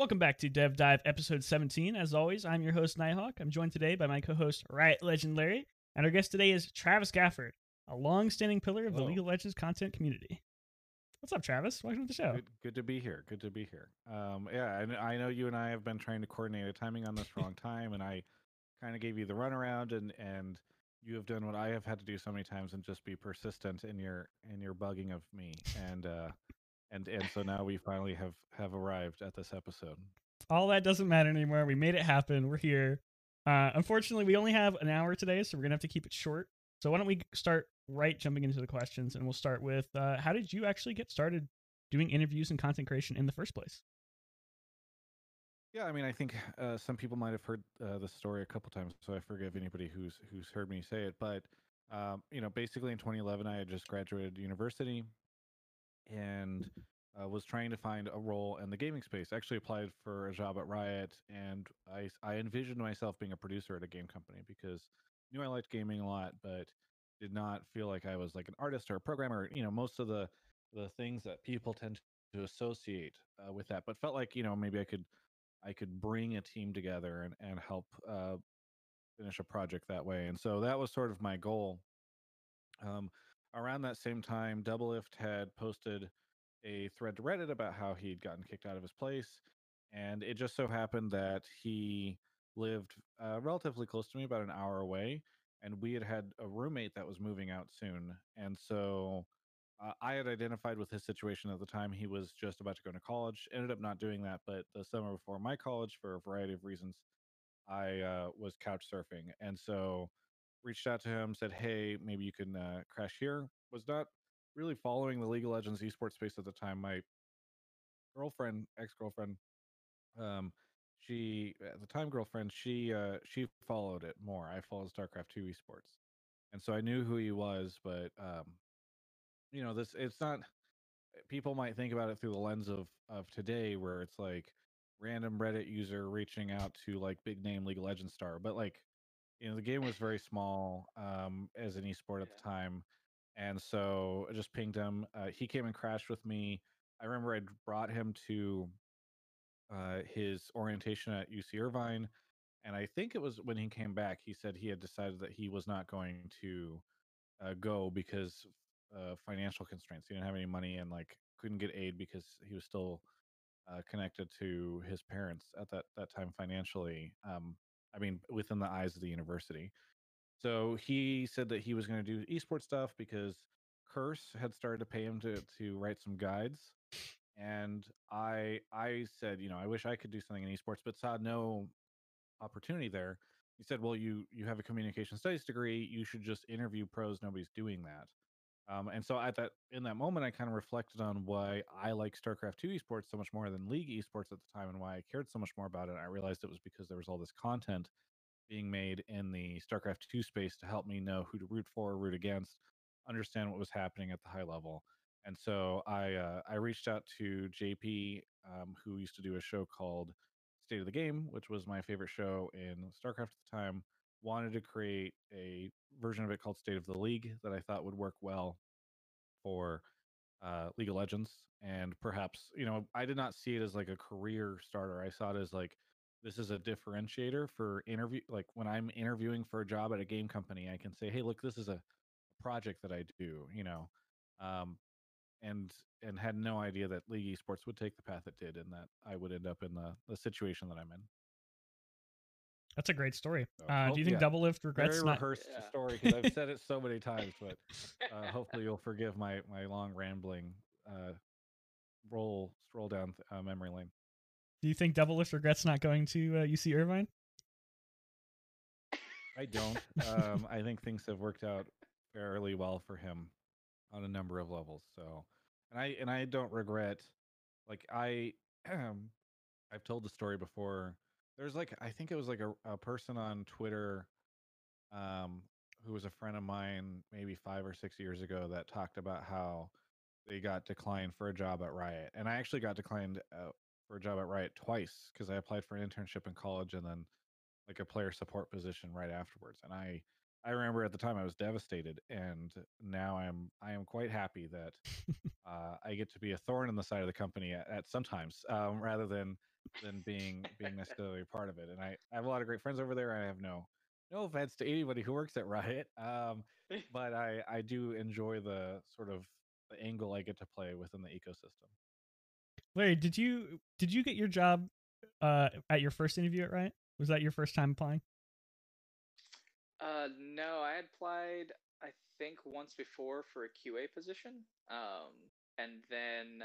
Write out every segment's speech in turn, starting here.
Welcome back to Dev Dive episode 17. As always, I'm your host, Nighthawk. I'm joined today by my co host, Riot Legend Larry. And our guest today is Travis Gafford, a long standing pillar of the Hello. League of Legends content community. What's up, Travis? Welcome to the show. Good, good to be here. Good to be here. Um, yeah, I, kn- I know you and I have been trying to coordinate a timing on this for a long time, and I kind of gave you the runaround, and and you have done what I have had to do so many times, and just be persistent in your in your bugging of me, and uh, and and so now we finally have have arrived at this episode. All that doesn't matter anymore. We made it happen. We're here. Uh, unfortunately, we only have an hour today, so we're going to have to keep it short. So why don't we start right jumping into the questions, and we'll start with uh, how did you actually get started doing interviews and content creation in the first place? Yeah, I mean, I think uh, some people might have heard uh, the story a couple times, so I forgive anybody who's who's heard me say it. But um, you know, basically in 2011, I had just graduated university and uh, was trying to find a role in the gaming space. Actually, applied for a job at Riot, and I I envisioned myself being a producer at a game company because knew I liked gaming a lot, but did not feel like I was like an artist or a programmer. You know, most of the the things that people tend to associate uh, with that, but felt like you know maybe I could I could bring a team together and and help uh, finish a project that way. And so that was sort of my goal. Um, around that same time, Doublelift had posted a thread to Reddit about how he'd gotten kicked out of his place, and it just so happened that he lived uh, relatively close to me, about an hour away, and we had had a roommate that was moving out soon, and so. Uh, I had identified with his situation at the time. He was just about to go to college. Ended up not doing that, but the summer before my college, for a variety of reasons, I uh, was couch surfing, and so reached out to him, said, "Hey, maybe you can uh, crash here." Was not really following the League of Legends esports space at the time. My girlfriend, ex girlfriend, um, she at the time girlfriend, she uh, she followed it more. I followed StarCraft two esports, and so I knew who he was, but um, you know, this it's not. People might think about it through the lens of of today, where it's like random Reddit user reaching out to like big name League of Legends star, but like you know the game was very small um, as an esport at the time, and so I just pinged him. Uh, he came and crashed with me. I remember I brought him to uh, his orientation at UC Irvine, and I think it was when he came back. He said he had decided that he was not going to uh, go because uh, financial constraints. He didn't have any money and like couldn't get aid because he was still uh, connected to his parents at that that time financially. Um, I mean, within the eyes of the university. So he said that he was going to do esports stuff because Curse had started to pay him to to write some guides, and I I said, you know, I wish I could do something in esports, but saw no opportunity there. He said, well, you you have a communication studies degree, you should just interview pros. Nobody's doing that. Um, and so at that in that moment, I kind of reflected on why I like StarCraft two esports so much more than League esports at the time, and why I cared so much more about it. I realized it was because there was all this content being made in the StarCraft two space to help me know who to root for, root against, understand what was happening at the high level. And so I uh, I reached out to JP, um, who used to do a show called State of the Game, which was my favorite show in StarCraft at the time. Wanted to create a version of it called State of the League that I thought would work well for uh, League of Legends, and perhaps you know I did not see it as like a career starter. I saw it as like this is a differentiator for interview. Like when I'm interviewing for a job at a game company, I can say, "Hey, look, this is a project that I do," you know, um, and and had no idea that League Esports would take the path it did, and that I would end up in the the situation that I'm in. That's a great story. Uh, hope- do you think yeah, Doublelift regrets Very not? rehearsed Yeah. story because I've said it so many times, but uh, hopefully you'll forgive my my long rambling uh, roll stroll down uh, memory lane. Do you think Doublelift regrets not going to uh, UC Irvine? I don't. Um, I think things have worked out fairly well for him on a number of levels. So, and I and I don't regret. Like I, I've told the story before. There's like I think it was like a, a person on Twitter, um, who was a friend of mine maybe five or six years ago that talked about how they got declined for a job at Riot, and I actually got declined uh, for a job at Riot twice because I applied for an internship in college and then like a player support position right afterwards. And I I remember at the time I was devastated, and now I'm I am quite happy that uh, I get to be a thorn in the side of the company at, at sometimes um, rather than than being being necessarily a part of it. And I, I have a lot of great friends over there. I have no no offense to anybody who works at Riot, um, but I I do enjoy the sort of the angle I get to play within the ecosystem. Larry, did you did you get your job uh, at your first interview at Riot? Was that your first time applying? Uh, no, I had applied, I think, once before for a QA position. Um, and then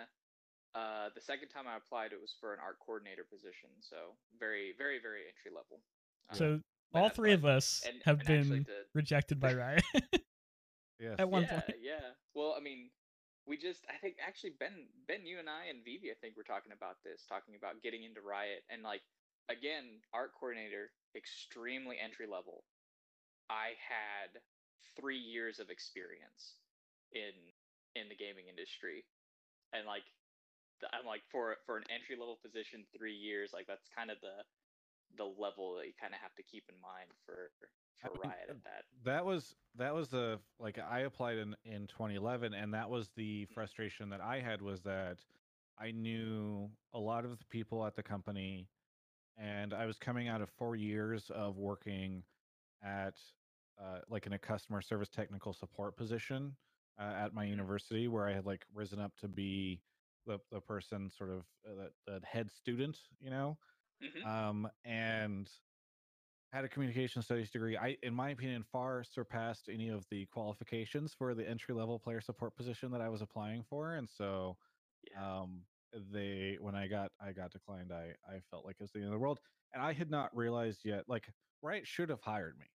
uh, the second time I applied, it was for an art coordinator position. So very, very, very entry level. Um, so all three of us and, have and been to, rejected by Riot. yes. At one yeah, point. Yeah. Well, I mean, we just, I think actually Ben, Ben, you and I and Vivi, I think we're talking about this, talking about getting into Riot and like, again, art coordinator, extremely entry level. I had three years of experience in in the gaming industry, and like I'm like for for an entry level position, three years, like that's kind of the the level that you kind of have to keep in mind for for Riot at that. That was that was the like I applied in in 2011, and that was the mm-hmm. frustration that I had was that I knew a lot of the people at the company, and I was coming out of four years of working at uh, like in a customer service technical support position uh, at my Mhm. university where I had like risen up to be the the person sort of uh, that that head student, you know, Mhm. um, and had a communication studies degree. I, in my opinion, far surpassed any of the qualifications for the entry level player support position that I was applying for, and so Yeah. um they when i got i got declined i i felt like it was the end of the world and i had not realized yet like right should have hired me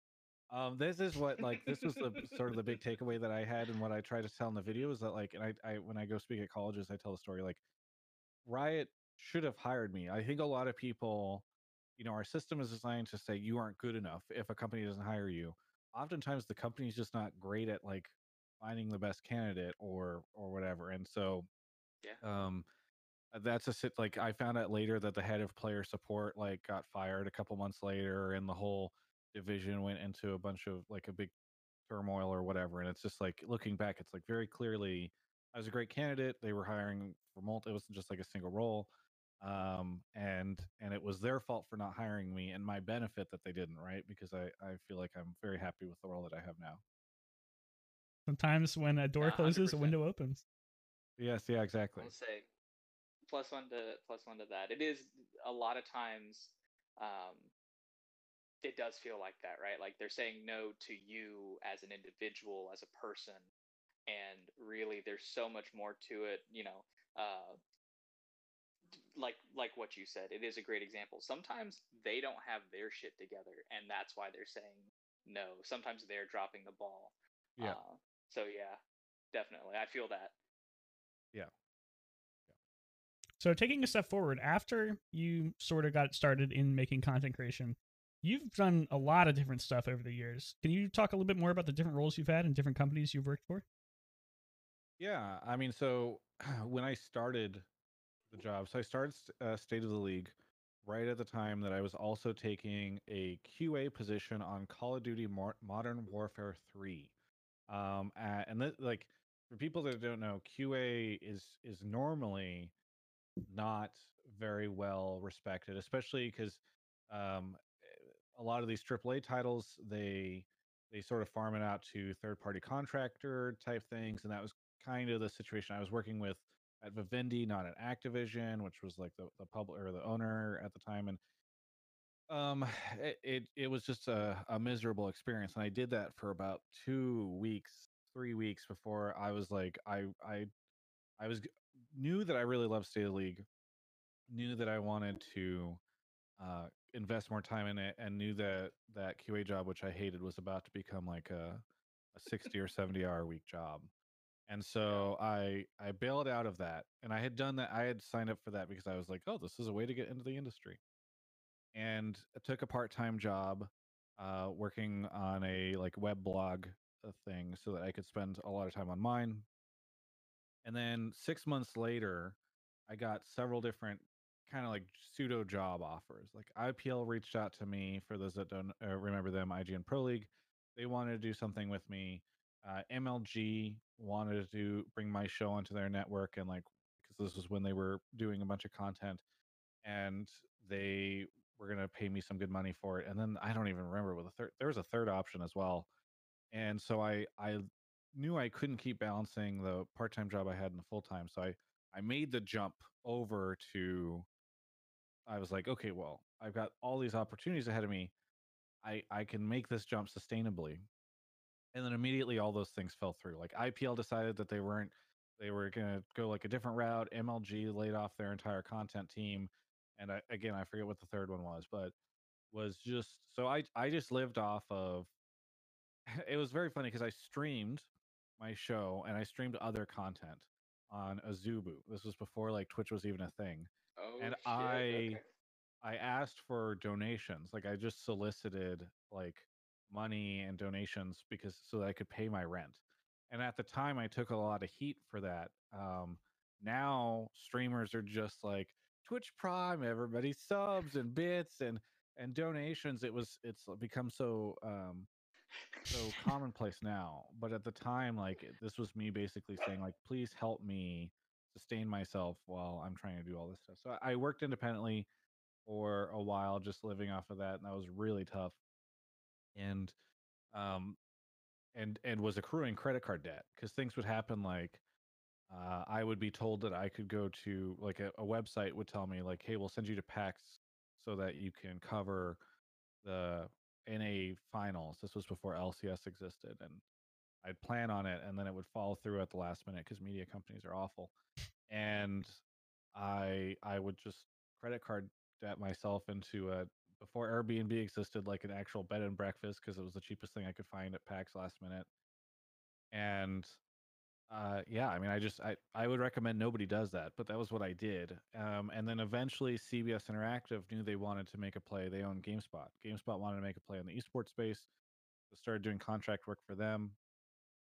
um this is what like this was the sort of the big takeaway that i had and what i try to tell in the video is that like and i, I when i go speak at colleges i tell the story like riot should have hired me i think a lot of people you know our system is designed to say you aren't good enough if a company doesn't hire you oftentimes the company's just not great at like finding the best candidate or or whatever and so Yeah. um uh, that's a sit like i found out later that the head of player support like got fired a couple months later and the whole division went into a bunch of like a big turmoil or whatever and it's just like looking back it's like very clearly i was a great candidate they were hiring for multi it wasn't just like a single role um and and it was their fault for not hiring me and my benefit that they didn't right because i i feel like i'm very happy with the role that i have now Sometimes when a door Yeah, closes, a 100%. window opens. yes yeah exactly I'll say plus one to plus one to that. It is a lot of times um it does feel like that, right? Like they're saying no to you as an individual, as a person. And really there's so much more to it, you know. Uh like like what you said, it is a great example. Sometimes they don't have their shit together and that's why they're saying no. Sometimes they're dropping the ball. yeah Uh, so yeah, definitely. I feel that. Yeah. So taking a step forward, after you sort of got started in making content creation, you've done a lot of different stuff over the years. Can you talk a little bit more about the different roles you've had and different companies you've worked for? Yeah, I mean, so when I started the job, so I started uh, State of the League right at the time that I was also taking a QA position on Call of Duty Mor- Modern Warfare 3. Um, a- and th- like for people that don't know, QA is is normally not very well respected, especially because um, a lot of these AAA titles they they sort of farm it out to third party contractor type things, and that was kind of the situation I was working with at Vivendi, not at Activision, which was like the the public or the owner at the time, and um, it it, it was just a, a miserable experience, and I did that for about two weeks, three weeks before I was like, I I I was knew that I really loved State of League, knew that I wanted to uh, invest more time in it, and knew that that QA job, which I hated, was about to become like a a sixty or seventy hour week job. And so I I bailed out of that, and I had done that. I had signed up for that because I was like, oh, this is a way to get into the industry, and I took a part time job uh, working on a like web blog uh, thing so that I could spend a lot of time on mine, and then six months later, I got several different kind of like pseudo job offers. Like IPL reached out to me for those that don't uh, remember them, IGN Pro League. They wanted to do something with me. Uh, MLG wanted to bring my show onto their network and like because this was when they were doing a bunch of content. and they were gonna pay me some good money for it. And then I don't even remember what the third. There was a third option as well, and so I I knew I couldn't keep balancing the part time job I had and the full time. So I I made the jump over to. I was like, okay, well, I've got all these opportunities ahead of me. I I can make this jump sustainably. And then immediately all those things fell through. Like IPL decided that they weren't they were going to go like a different route. MLG laid off their entire content team and I, again I forget what the third one was, but was just so I I just lived off of it was very funny because I streamed my show and I streamed other content on Azubu. This was before like Twitch was even a thing. Oh, and shit. I okay. I asked for donations. Like I just solicited like money and donations because so that I could pay my rent. And at the time I took a lot of heat for that. Um now streamers are just like Twitch Prime, everybody subs and bits and and donations. It was it's become so um so commonplace now. But at the time, like this was me basically saying, like, please help me sustain myself while I'm trying to do all this stuff. So I worked independently for a while, just living off of that, and that was really tough. And um and and was accruing credit card debt because things would happen like uh, I would be told that I could go to like a, a website would tell me like, hey, we'll send you to PAX so that you can cover the NA finals. This was before LCS existed, and I'd plan on it, and then it would fall through at the last minute because media companies are awful. And I I would just credit card debt myself into a before Airbnb existed, like an actual bed and breakfast because it was the cheapest thing I could find at PAX last minute. And uh, yeah, I mean, I just I I would recommend nobody does that, but that was what I did. Um, and then eventually, CBS Interactive knew they wanted to make a play. They own GameSpot. GameSpot wanted to make a play in the esports space. So started doing contract work for them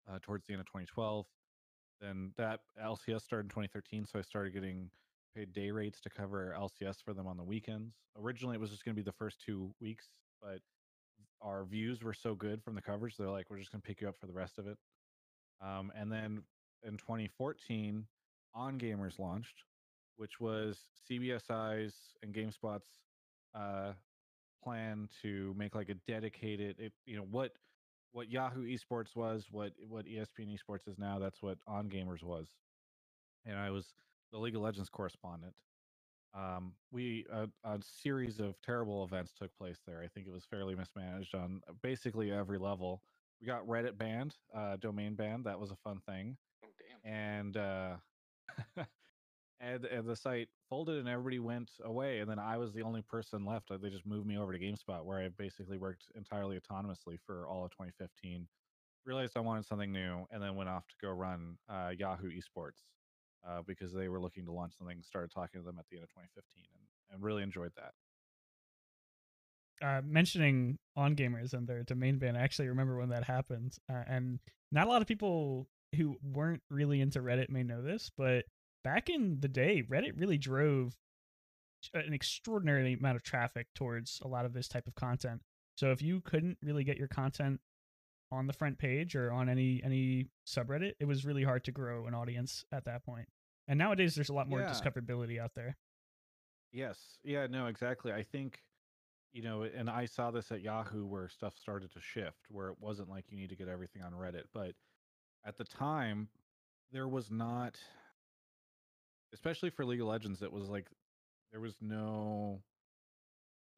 uh, towards the end of 2012. Then that LCS started in 2013, so I started getting paid day rates to cover LCS for them on the weekends. Originally, it was just going to be the first two weeks, but our views were so good from the coverage, they're like, we're just going to pick you up for the rest of it. Um, and then in 2014, On Gamers launched, which was CBSI's and GameSpot's uh, plan to make like a dedicated, it, you know, what what Yahoo Esports was, what what ESPN Esports is now. That's what On Gamers was, and I was the League of Legends correspondent. Um, we a, a series of terrible events took place there. I think it was fairly mismanaged on uh, basically every level. We got Reddit banned, uh, domain banned. That was a fun thing, Oh damn. and uh, and and the site folded, and everybody went away. And then I was the only person left. Uh, They just moved me over to GameSpot, where I basically worked entirely autonomously for all of 2015. Realized I wanted something new, and then went off to go run uh, Yahoo Esports uh, because they were looking to launch something. Started talking to them at the end of 2015, and and really enjoyed that. Uh, mentioning on gamers and their domain ban, I actually remember when that happened. Uh, and not a lot of people who weren't really into Reddit may know this, but back in the day, Reddit really drove an extraordinary amount of traffic towards a lot of this type of content. So if you couldn't really get your content on the front page or on any any subreddit, it was really hard to grow an audience at that point. And nowadays, there's a lot more Yeah. discoverability out there. Yes. Yeah, no, exactly. I think, you know, and I saw this at Yahoo where stuff started to shift, where it wasn't like you need to get everything on Reddit. But at the time, there was not, especially for League of Legends, it was like there was no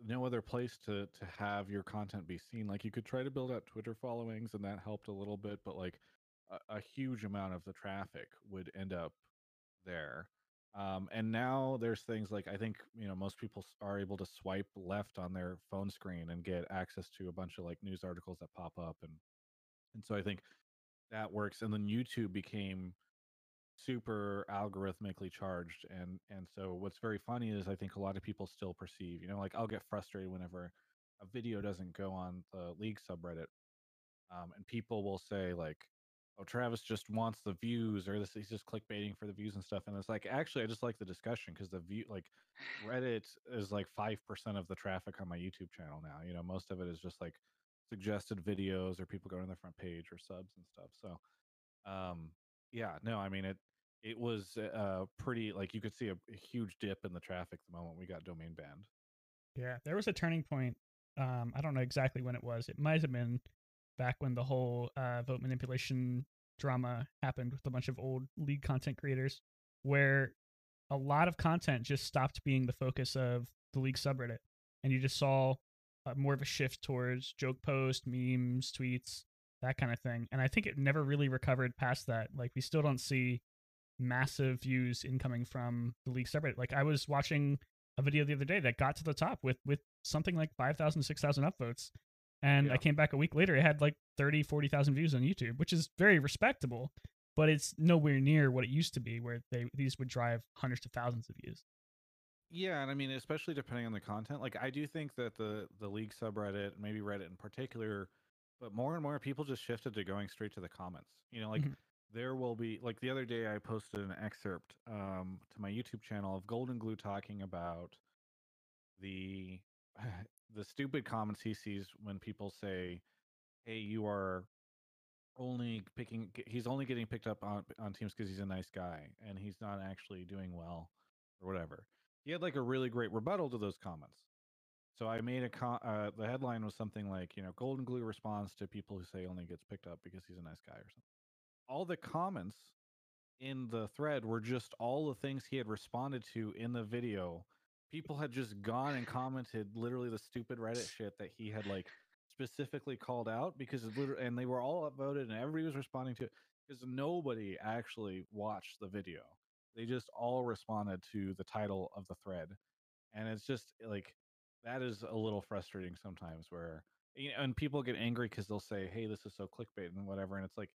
no other place to to have your content be seen like you could try to build out twitter followings and that helped a little bit but like a, a huge amount of the traffic would end up there um, and now there's things like I think you know most people are able to swipe left on their phone screen and get access to a bunch of like news articles that pop up and and so I think that works. And then YouTube became super algorithmically charged and and so what's very funny is I think a lot of people still perceive you know like I'll get frustrated whenever a video doesn't go on the league subreddit um, and people will say like oh travis just wants the views or this he's just clickbaiting for the views and stuff and it's like actually i just like the discussion because the view like reddit is like 5% of the traffic on my youtube channel now you know most of it is just like suggested videos or people going to the front page or subs and stuff so um yeah no i mean it it was uh pretty like you could see a, a huge dip in the traffic the moment we got domain banned. Yeah, there was a turning point. Um, I don't know exactly when it was. It might have been back when the whole uh, vote manipulation drama happened with a bunch of old league content creators, where a lot of content just stopped being the focus of the league subreddit, and you just saw uh, more of a shift towards joke posts, memes, tweets, that kind of thing. And I think it never really recovered past that. Like we still don't see massive views incoming from the league subreddit. Like I was watching a video the other day that got to the top with with something like 5,000 6,000 upvotes. And Yeah. I came back a week later it had like 30 40,000 views on YouTube, which is very respectable, but it's nowhere near what it used to be where they these would drive hundreds of thousands of views. Yeah, and I mean, especially depending on the content. Like, I do think that the the league subreddit, maybe Reddit in particular, but more and more people just shifted to going straight to the comments. You know, like Mhm. there will be like the other day I posted an excerpt um to my YouTube channel of Golden Glue talking about the the stupid comments he sees when people say, "Hey, you are only picking he's only getting picked up on on teams because he's a nice guy and he's not actually doing well or whatever." He had like a really great rebuttal to those comments. So I made a uh, the headline was something like, you know, Golden Glue responds to people who say only gets picked up because he's a nice guy or something. All the comments in the thread were just all the things he had responded to in the video. People had just gone and commented literally the stupid Reddit shit that he had like specifically called out because and they were all upvoted and everybody was responding to it because nobody actually watched the video. They just all responded to the title of the thread. And it's just like that is a little frustrating sometimes where you know, and people get angry because they'll say, Hey, this is so clickbait and whatever. And it's like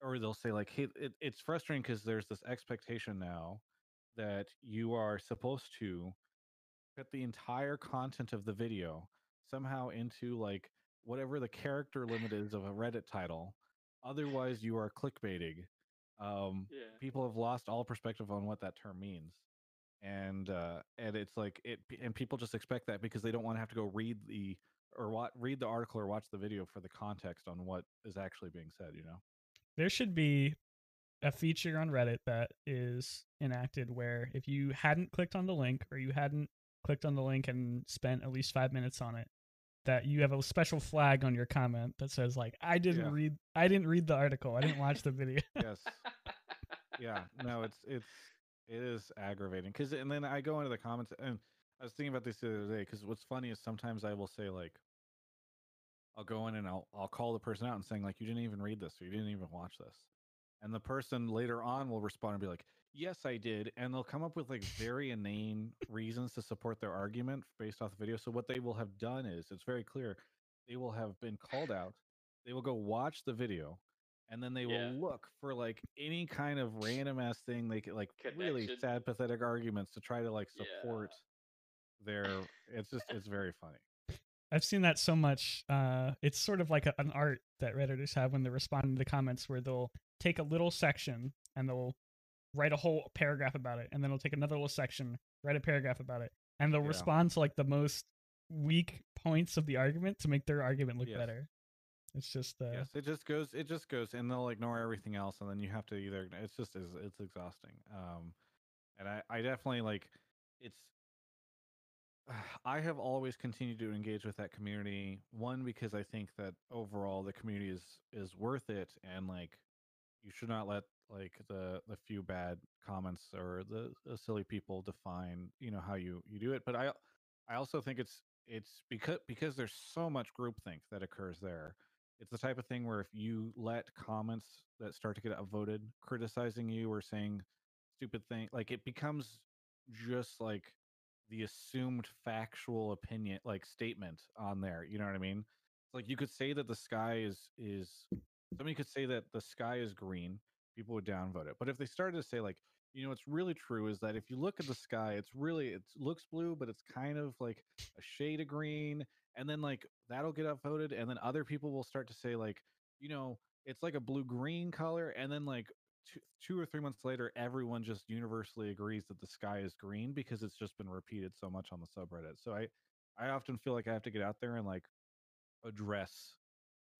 or they'll say like hey it, it's frustrating because there's this expectation now that you are supposed to put the entire content of the video somehow into like whatever the character limit is of a reddit title otherwise you are clickbaiting. Um Yeah. people have lost all perspective on what that term means. And uh and it's like it and people just expect that because they don't want to have to go read the or what read the article or watch the video for the context on what is actually being said you know? There should be a feature on Reddit that is enacted where if you hadn't clicked on the link or you hadn't clicked on the link and spent at least five minutes on it, that you have a special flag on your comment that says like I didn't Yeah. read I didn't read the article. I didn't watch the video. yes yeah no it's it's it is aggravating because and then i go into the comments and i was thinking about this the other day because what's funny is sometimes i will say like i'll go in and i'll i'll call the person out and saying like you didn't even read this or you didn't even watch this and the person later on will respond and be like yes i did and they'll come up with like very inane reasons to support their argument based off the video so what they will have done is it's very clear they will have been called out they will go watch the video and then they Yeah. will look for like any kind of random ass thing they could like really sad pathetic arguments to try to like Yeah. support their it's just it's very funny I've seen that so much. Uh, it's sort of like a, an art that redditors have when they're responding to comments, where they'll take a little section and they'll write a whole paragraph about it, and then they'll take another little section, write a paragraph about it, and they'll Yeah. respond to like the most weak points of the argument to make their argument look Yes. better. It's just uh, yes it just goes it just goes and they'll ignore everything else and then you have to either it's just is it's exhausting um and i i definitely like it's I have always continued to engage with that community. One because I think that overall the community is is worth it, and like you should not let like the the few bad comments or the, the silly people define you know how you you do it. But I I also think it's it's because because there's so much groupthink that occurs there. It's the type of thing where if you let comments that start to get upvoted criticizing you or saying stupid thing, like it becomes just like the assumed factual opinion like statement on there you know what i mean it's like you could say that the sky is is somebody could say that the sky is green people would downvote it but if they started to say like you know what's really true is that if you look at the sky it's really it looks blue but it's kind of like a shade of green and then like that'll get upvoted and then other people will start to say like you know it's like a blue green color and then like two, two or three months later, everyone just universally agrees that the sky is green because it's just been repeated so much on the subreddit. So I, I often feel like I have to get out there and like address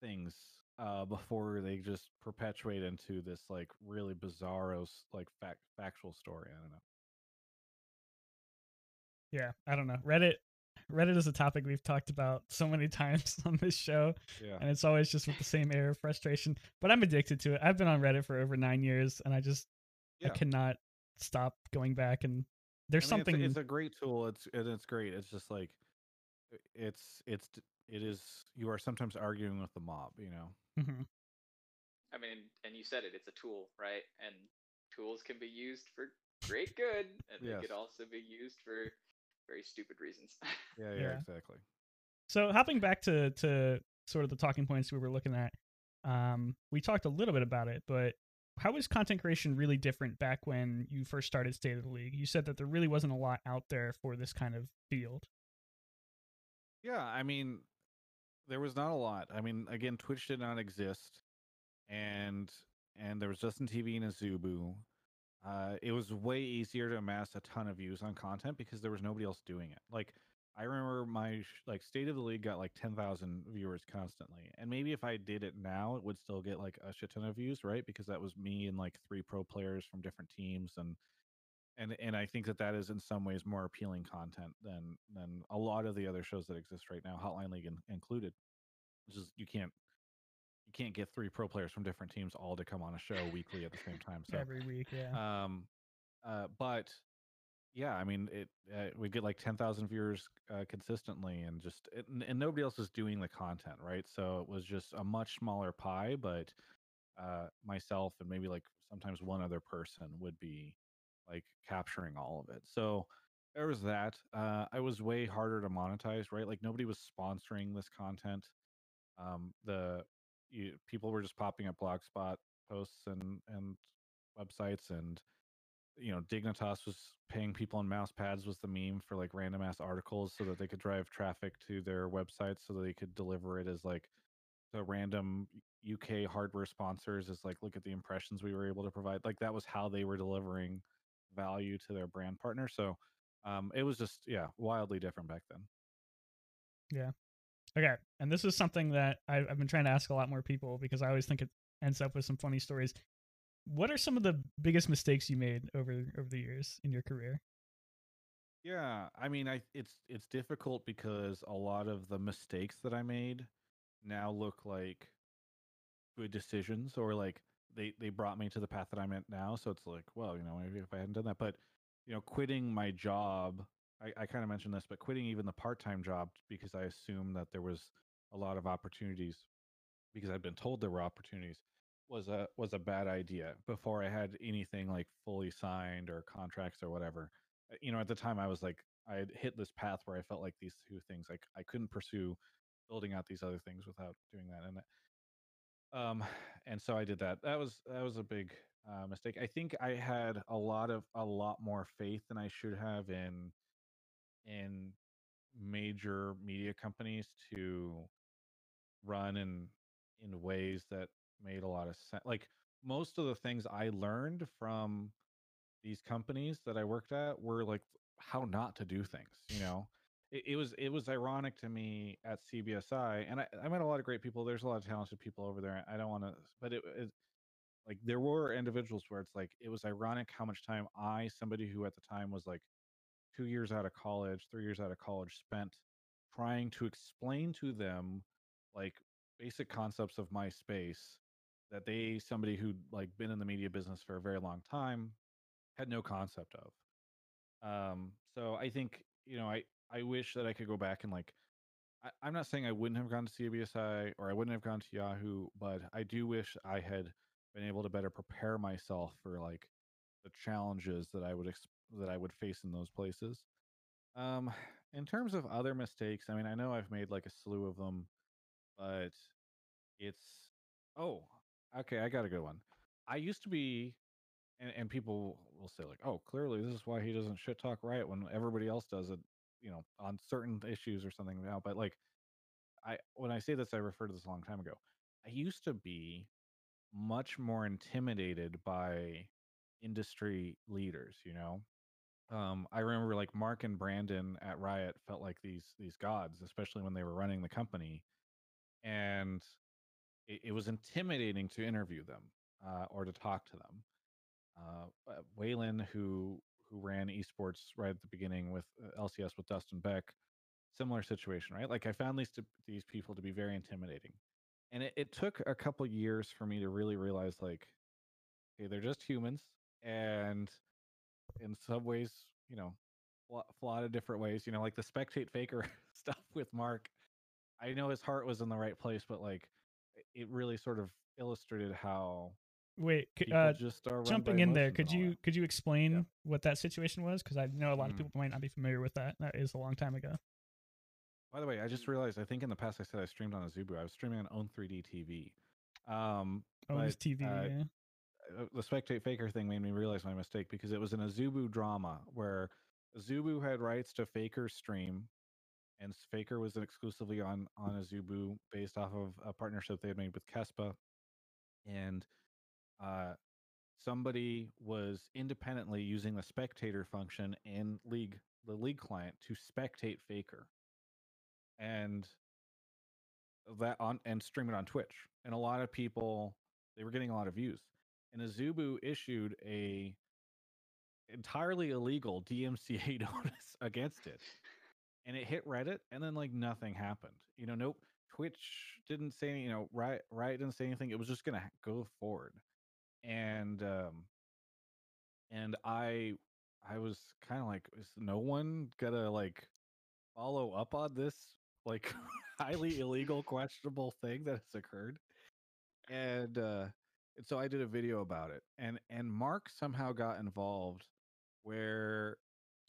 things uh, before they just perpetuate into this like really bizarro like fact factual story. I don't know. Yeah, I don't know. Reddit Reddit is a topic we've talked about so many times on this show, Yeah. and it's always just with the same air of frustration. But I'm addicted to it. I've been on Reddit for over nine years, and I just I cannot stop going back. And there's I mean, something. It's a, it's a great tool. It's and it's great. It's just like it's it's it is. You are sometimes arguing with the mob. You know. Mm-hmm. I mean, and you said it, it's a tool, right? And tools can be used for great good, and they Yes. could also be used for very stupid reasons. Yeah. Yeah. Yeah. Exactly. So hopping back to to sort of the talking points we were looking at, um, we talked a little bit about it, but how was content creation really different back when you first started State of the League? You said that there really wasn't a lot out there for this kind of field. Yeah, I mean, there was not a lot. I mean, again, Twitch did not exist, and and there was Justin TV and Azubu. Uh, it was way easier to amass a ton of views on content because there was nobody else doing it. Like I remember my like State of the League got like ten thousand viewers constantly, and maybe if I did it now, it would still get like a shit ton of views, right? Because that was me and like three pro players from different teams, and and and I think that that is in some ways more appealing content than than a lot of the other shows that exist right now, Hotline League in, included. Which is you can't you can't get three pro players from different teams all to come on a show weekly at the same time. So every week. Yeah. um, uh, but yeah, I mean, it uh, we get like ten thousand viewers uh, consistently, and just it, and, and nobody else is doing the content, right? So it was just a much smaller pie, but uh, myself and maybe like sometimes one other person would be like capturing all of it. So there was that. Uh, I was way harder to monetize, right? Like nobody was sponsoring this content. Um, the you, people were just popping up blogspot posts and and websites and you know dignitas was paying people in mouse pads was the meme for like random ass articles so that they could drive traffic to their websites so that they could deliver it as like the random uk hardware sponsors is like look at the impressions we were able to provide like that was how they were delivering value to their brand partner so um it was just yeah wildly different back then Yeah. Okay, and this is something that I've, I've been trying to ask a lot more people because I always think it ends up with some funny stories. What are some of the biggest mistakes you made over over the years in your career? Yeah, I mean, I it's it's difficult because a lot of the mistakes that I made now look like good decisions, or like they they brought me to the path that I'm at now. So it's like, well, you know, maybe if I hadn't done that, but you know, quitting my job, I, I kind of mentioned this, but quitting even the part time job because I assumed that there was a lot of opportunities because I'd been told there were opportunities was a was a bad idea before I had anything like fully signed or contracts or whatever uh, you know, at the time I was like, I had hit this path where I felt like these two things, like I couldn't pursue building out these other things without doing that. And um, and so I did that. That was that was a big uh, mistake. I think I had a lot of a lot more faith than I should have in in major media companies to run in in ways that made a lot of sense. Like most of the things I learned from these companies that I worked at were like how not to do things. You know, it, it was it was ironic to me at CBSI, and I, I met a lot of great people. There's a lot of talented people over there. I don't want to, but it, it like there were individuals where it's like it was ironic how much time I, somebody who at the time was like two years out of college, three years out of college, spent trying to explain to them like basic concepts of my space that they somebody who'd like been in the media business for a very long time had no concept of. Um, so I think you know I I wish that I could go back and like I, I'm not saying I wouldn't have gone to CBSI or I wouldn't have gone to Yahoo, but I do wish I had been able to better prepare myself for like the challenges that I would ex- that I would face in those places. Um, in terms of other mistakes, I mean, I know I've made like a slew of them, but it's oh, okay, I got a good one. I used to be and, and people will say like, "Oh, clearly this is why he doesn't shit talk right when everybody else does it." You know, on certain issues or something now. But like, I when I say this, I refer to this a long time ago. I used to be much more intimidated by industry leaders. You know, um, I remember like Marc and Brandon at Riot felt like these these gods, especially when they were running the company, and it, it was intimidating to interview them uh, or to talk to them. Uh, uh, Whalen, who who ran esports right at the beginning with uh, LCS with Dustin Beck, similar situation, right? Like I found these to, these people to be very intimidating, and it, it took a couple years for me to really realize, like, hey, they're just humans, and in some ways, you know, flawed in different ways. You know, like the spectate faker stuff with Marc. I know his heart was in the right place, but like, it really sort of illustrated how Wait, uh, just jumping in there, could you could you explain yeah. what that situation was? Because I know a lot mm. of people might not be familiar with that. That is a long time ago. By the way, I just realized. I think in the past I said I streamed on Azubu. I was streaming on Own 3D TV. Um, Own TV. Uh, yeah. Uh, the spectate faker thing made me realize my mistake because it was in Azubu drama where Zubu had rights to Faker's stream, and Faker was exclusively on on Azubu based off of a partnership they had made with KeSPA, and uh, somebody was independently using the spectator function in League, the League client, to spectate Faker, and that on and stream it on Twitch. And a lot of people they were getting a lot of views. And Azubu issued a entirely illegal DMCA notice against it. And it hit Reddit and then like nothing happened. You know, nope. Twitch didn't say you know, Riot Riot didn't say anything. It was just gonna go forward and um and i i was kind of like is no one gonna like follow up on this like highly illegal questionable thing that has occurred? And uh and so i did a video about it and and marc somehow got involved where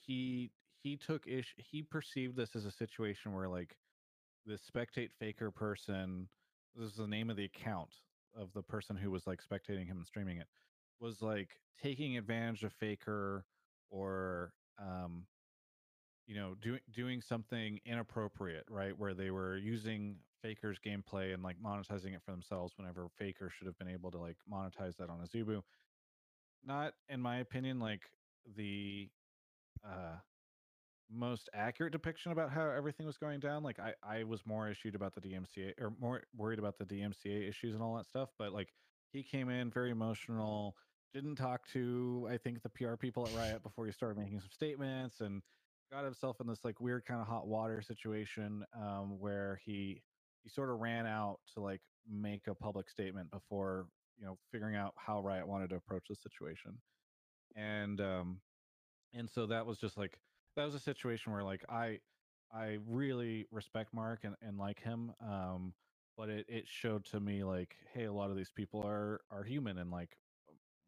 he he took ish he perceived this as a situation where like the spectate faker person this is the name of the account of the person who was like spectating him and streaming it was like taking advantage of faker or um you know doing doing something inappropriate right where they were using faker's gameplay and like monetizing it for themselves whenever faker should have been able to like monetize that on Azubu. Not in my opinion like the uh most accurate depiction about how everything was going down. Like I, I was more issued about the DMCA or more worried about the DMCA issues and all that stuff. But like he came in very emotional, didn't talk to I think the PR people at Riot before he started making some statements and got himself in this like weird kind of hot water situation um, where he he sort of ran out to like make a public statement before you know figuring out how Riot wanted to approach the situation. And um and so that was just like that was a situation where like I I really respect Marc and, and like him. Um, but it, it showed to me like, hey, a lot of these people are are human and like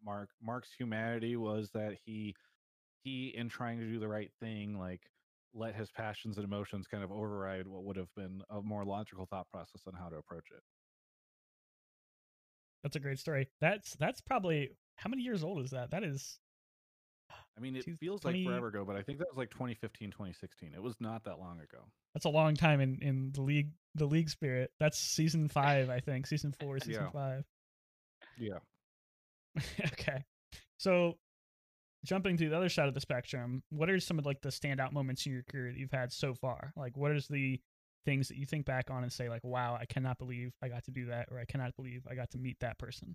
Marc Marc's humanity was that he he in trying to do the right thing, like let his passions and emotions kind of override what would have been a more logical thought process on how to approach it. That's a great story. That's that's probably how many years old is that? That is I mean, it feels like forever ago, but I think that was like 2015, 2016. It was not that long ago. That's a long time in in the league the league spirit. That's season 5, I think. Season 4, season yeah. 5. Yeah. okay. So, jumping to the other side of the spectrum, what are some of like the standout moments in your career that you've had so far? Like what is the things that you think back on and say like, "Wow, I cannot believe I got to do that," or "I cannot believe I got to meet that person"?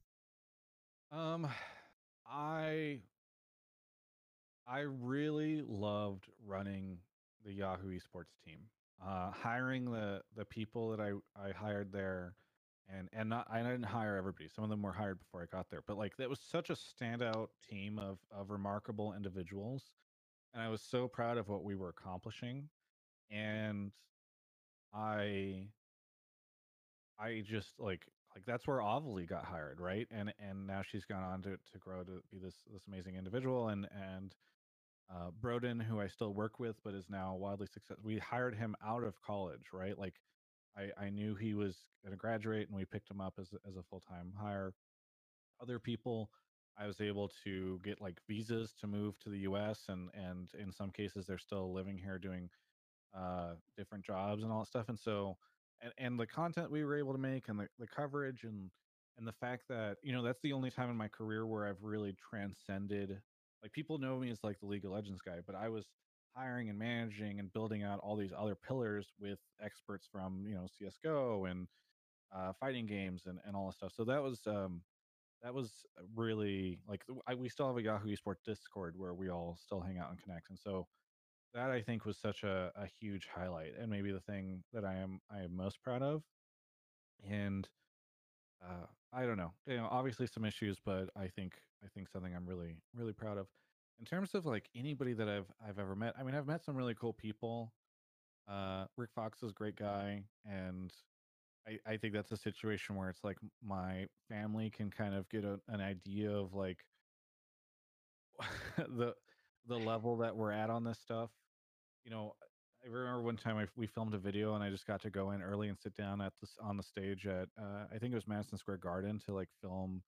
Um I I really loved running the Yahoo Esports team. Uh, hiring the the people that I I hired there, and and not I didn't hire everybody. Some of them were hired before I got there, but like that was such a standout team of of remarkable individuals, and I was so proud of what we were accomplishing, and I I just like like that's where Avali got hired, right? And and now she's gone on to to grow to be this this amazing individual, and and uh, Broden, who I still work with, but is now wildly successful. We hired him out of college, right? Like, I, I knew he was going to graduate, and we picked him up as as a full time hire. Other people, I was able to get like visas to move to the U.S. and and in some cases they're still living here doing uh, different jobs and all that stuff. And so, and and the content we were able to make and the the coverage and and the fact that you know that's the only time in my career where I've really transcended like people know me as like the League of Legends guy, but I was hiring and managing and building out all these other pillars with experts from you know CS:GO and uh, fighting games and, and all this stuff. So that was um, that was really like I, we still have a Yahoo Esports Discord where we all still hang out and connect, and so that I think was such a, a huge highlight, and maybe the thing that I am I am most proud of. And uh, I don't know, you know, obviously some issues, but I think I think something I'm really really proud of. In terms of like anybody that I've I've ever met, I mean, I've met some really cool people. Uh, Rick Fox is a great guy, and I, I think that's a situation where it's like my family can kind of get a, an idea of like the the level that we're at on this stuff. You know, I remember one time I, we filmed a video and I just got to go in early and sit down at this on the stage at uh, I think it was Madison Square Garden to like film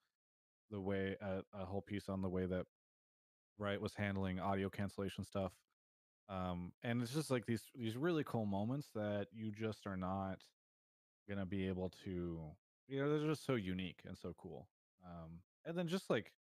the way uh, a whole piece on the way that Riot was handling audio cancellation stuff. Um, and it's just like these these really cool moments that you just are not gonna be able to you know they're just so unique and so cool um and then just like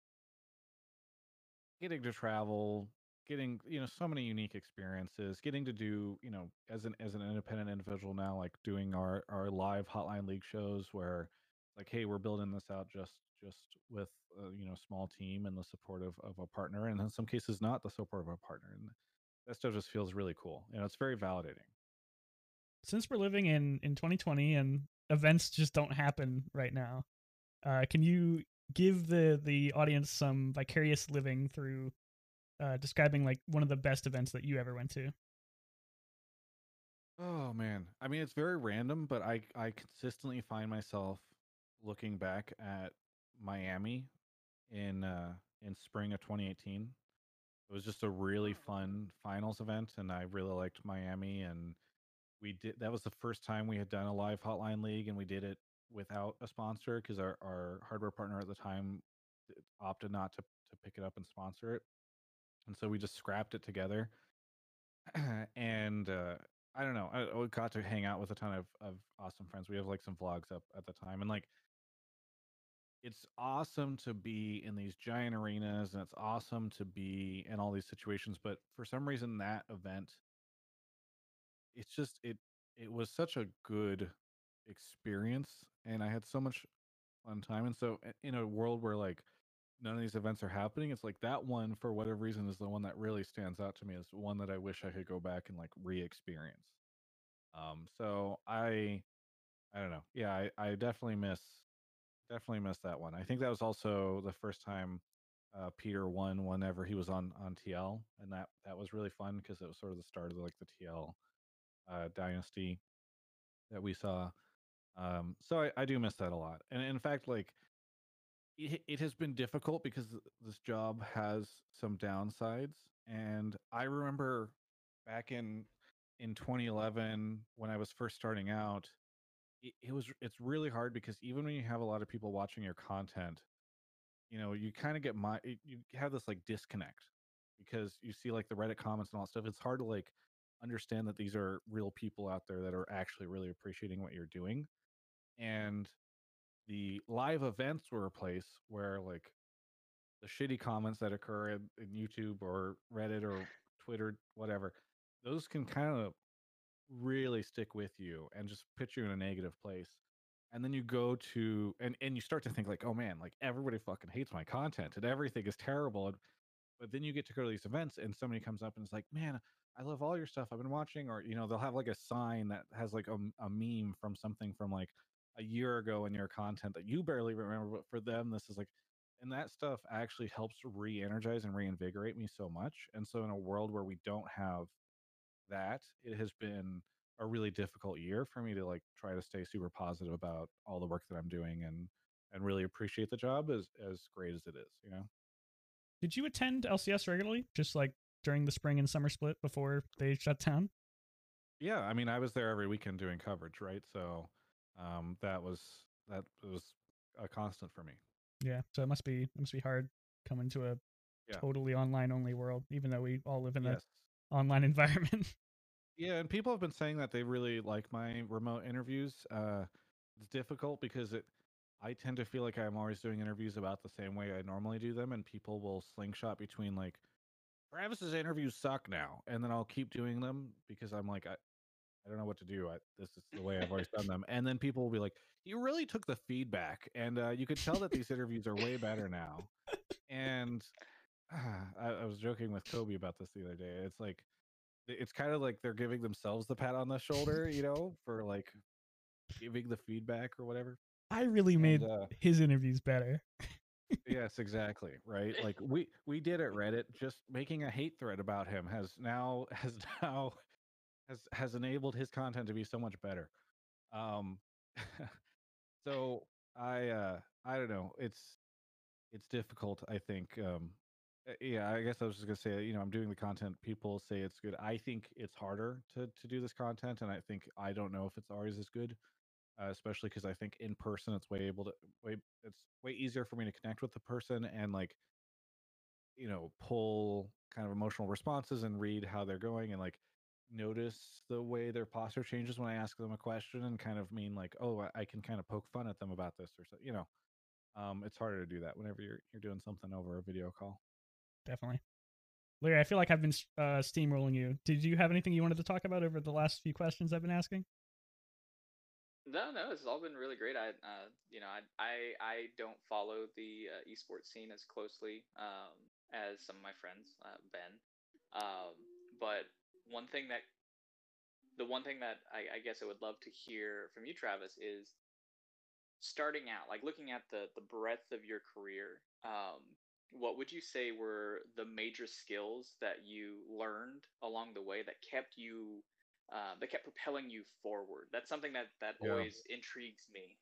getting to travel getting you know so many unique experiences getting to do you know as an as an independent individual now like doing our our live hotline league shows where like hey we're building this out just just with a, you know small team and the support of, of a partner and in some cases not the support of a partner and that stuff just feels really cool you know it's very validating. Since we're living in in 2020 and events just don't happen right now, uh, can you give the the audience some vicarious living through uh, describing like one of the best events that you ever went to? Oh man, I mean it's very random, but I I consistently find myself looking back at Miami in uh in spring of 2018. It was just a really fun finals event and I really liked Miami and we did that was the first time we had done a live hotline league and we did it without a sponsor because our, our hardware partner at the time opted not to, to pick it up and sponsor it and so we just scrapped it together and uh, i don't know I, I got to hang out with a ton of, of awesome friends we have like some vlogs up at the time and like it's awesome to be in these giant arenas and it's awesome to be in all these situations but for some reason that event it's just it it was such a good experience and I had so much fun time. And so in a world where like none of these events are happening, it's like that one for whatever reason is the one that really stands out to me as one that I wish I could go back and like re-experience. Um so I I don't know. Yeah, I, I definitely miss definitely miss that one. I think that was also the first time uh, Peter won whenever he was on on TL, and that that was really fun because it was sort of the start of like the TL uh, dynasty that we saw. Um, so I, I do miss that a lot. And in fact, like it, it has been difficult because this job has some downsides. And I remember back in in 2011 when I was first starting out, it, it was it's really hard because even when you have a lot of people watching your content, you know, you kind of get my you have this like disconnect because you see like the Reddit comments and all that stuff. It's hard to like understand that these are real people out there that are actually really appreciating what you're doing. And the live events were a place where like the shitty comments that occur in, in YouTube or Reddit or Twitter, whatever, those can kind of really stick with you and just put you in a negative place. And then you go to and and you start to think like, oh man, like everybody fucking hates my content and everything is terrible. And, but then you get to go to these events and somebody comes up and is like, man, I love all your stuff I've been watching, or you know, they'll have like a sign that has like a, a meme from something from like a year ago in your content that you barely remember, but for them, this is like, and that stuff actually helps re-energize and reinvigorate me so much. And so, in a world where we don't have that, it has been a really difficult year for me to like try to stay super positive about all the work that I'm doing and and really appreciate the job as as great as it is, you know. Did you attend LCS regularly? Just like during the spring and summer split before they shut down? Yeah, I mean, I was there every weekend doing coverage, right? So um, that was that was a constant for me. Yeah, so it must be it must be hard coming to a yeah. totally online only world, even though we all live in yes. a online environment. Yeah, and people have been saying that they really like my remote interviews. Uh, it's difficult because it I tend to feel like I'm always doing interviews about the same way I normally do them, and people will slingshot between like Travis's interviews suck now, and then I'll keep doing them because I'm like, I, I don't know what to do. I, this is the way I've always done them. And then people will be like, "You really took the feedback, and uh, you could tell that these interviews are way better now." And uh, I, I was joking with Kobe about this the other day. It's like it's kind of like they're giving themselves the pat on the shoulder, you know, for like giving the feedback or whatever. I really made uh, his interviews better. yes, exactly. Right. Like we we did at Reddit. Just making a hate thread about him has now has now has has enabled his content to be so much better. Um, so I uh I don't know. It's it's difficult. I think. Um, uh, yeah, I guess I was just gonna say. You know, I'm doing the content. People say it's good. I think it's harder to to do this content, and I think I don't know if it's always as good uh, especially because I think in person it's way able to way it's way easier for me to connect with the person and like you know pull kind of emotional responses and read how they're going and like notice the way their posture changes when I ask them a question and kind of mean like oh I, I can kind of poke fun at them about this or so you know um it's harder to do that whenever you're you're doing something over a video call definitely Larry, I feel like I've been uh, steamrolling you. Did you have anything you wanted to talk about over the last few questions I've been asking? No, no, it's all been really great. I, uh, you know, I, I, I don't follow the uh, esports scene as closely um, as some of my friends, uh, Ben. Um, but one thing that, the one thing that I, I guess I would love to hear from you, Travis, is starting out, like looking at the the breadth of your career. Um, what would you say were the major skills that you learned along the way that kept you uh, that kept propelling you forward. That's something that that yeah. always intrigues me.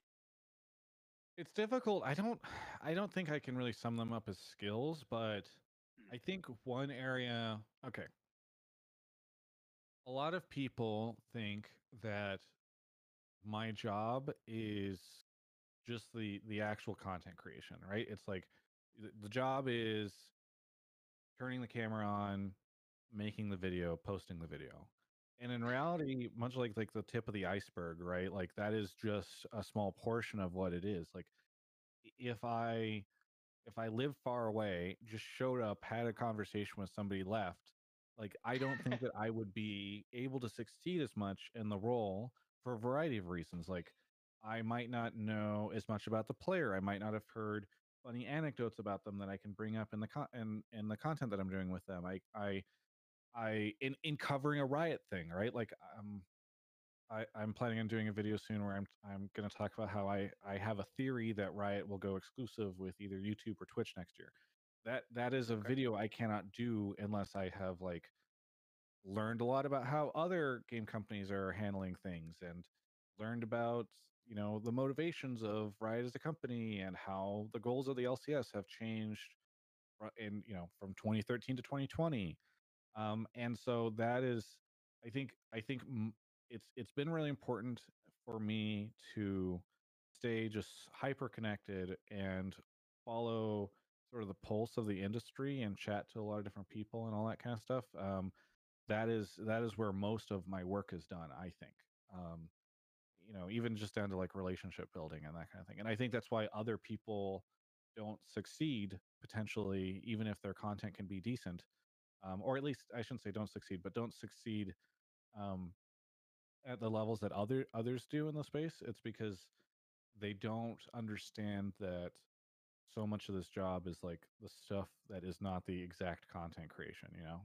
It's difficult. I don't I don't think I can really sum them up as skills, but hmm. I think one area okay. A lot of people think that my job is just the the actual content creation, right? It's like the, job is turning the camera on, making the video, posting the video. And in reality much like like the tip of the iceberg right? Like that is just a small portion of what it is. Like if i if i live far away just showed up had a conversation with somebody left like i don't think that i would be able to succeed as much in the role for a variety of reasons like i might not know as much about the player i might not have heard funny anecdotes about them that i can bring up in the con- in, in the content that i'm doing with them i i I in in covering a riot thing, right? Like um I, I'm planning on doing a video soon where I'm I'm going to talk about how I I have a theory that Riot will go exclusive with either YouTube or Twitch next year. That that is a okay. video I cannot do unless I have like learned a lot about how other game companies are handling things and learned about you know the motivations of Riot as a company and how the goals of the LCS have changed in you know from 2013 to 2020 um, and so that is i think i think it's it's been really important for me to stay just hyper connected and follow sort of the pulse of the industry and chat to a lot of different people and all that kind of stuff um, that is that is where most of my work is done i think um, you know even just down to like relationship building and that kind of thing and i think that's why other people don't succeed potentially even if their content can be decent um, or at least I shouldn't say don't succeed, but don't succeed um, at the levels that other others do in the space. It's because they don't understand that so much of this job is like the stuff that is not the exact content creation. You know?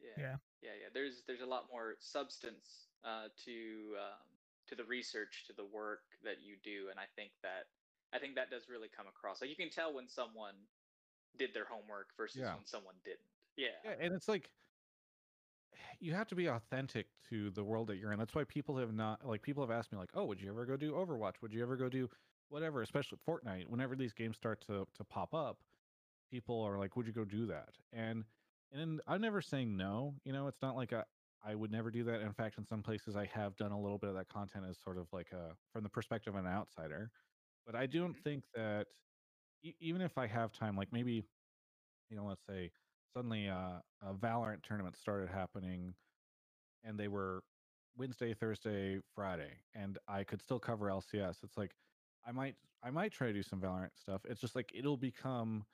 Yeah. Yeah. Yeah. Yeah. There's there's a lot more substance uh, to um, to the research, to the work that you do, and I think that I think that does really come across. Like you can tell when someone did their homework versus yeah. when someone didn't. Yeah. Yeah, and it's like you have to be authentic to the world that you're in. That's why people have not like people have asked me like, "Oh, would you ever go do Overwatch? Would you ever go do whatever?" Especially Fortnite. Whenever these games start to to pop up, people are like, "Would you go do that?" And and I'm never saying no. You know, it's not like I I would never do that. In fact, in some places, I have done a little bit of that content as sort of like a from the perspective of an outsider. But I don't mm-hmm. think that e- even if I have time, like maybe, you know, let's say suddenly uh, a Valorant tournament started happening, and they were Wednesday, Thursday, Friday, and I could still cover LCS. It's like I might I might try to do some Valorant stuff. It's just like it'll become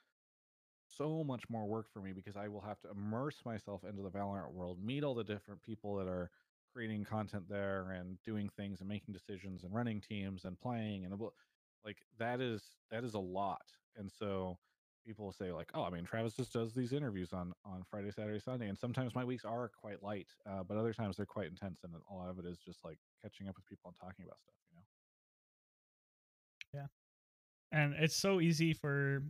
so much more work for me because I will have to immerse myself into the Valorant world, meet all the different people that are creating content there and doing things and making decisions and running teams and playing and like that is that is a lot. And so people will say like, oh, I mean, Travis just does these interviews on on Friday, Saturday, Sunday, and sometimes my weeks are quite light, uh, but other times they're quite intense, and a lot of it is just like catching up with people and talking about stuff. You know. And it's so easy for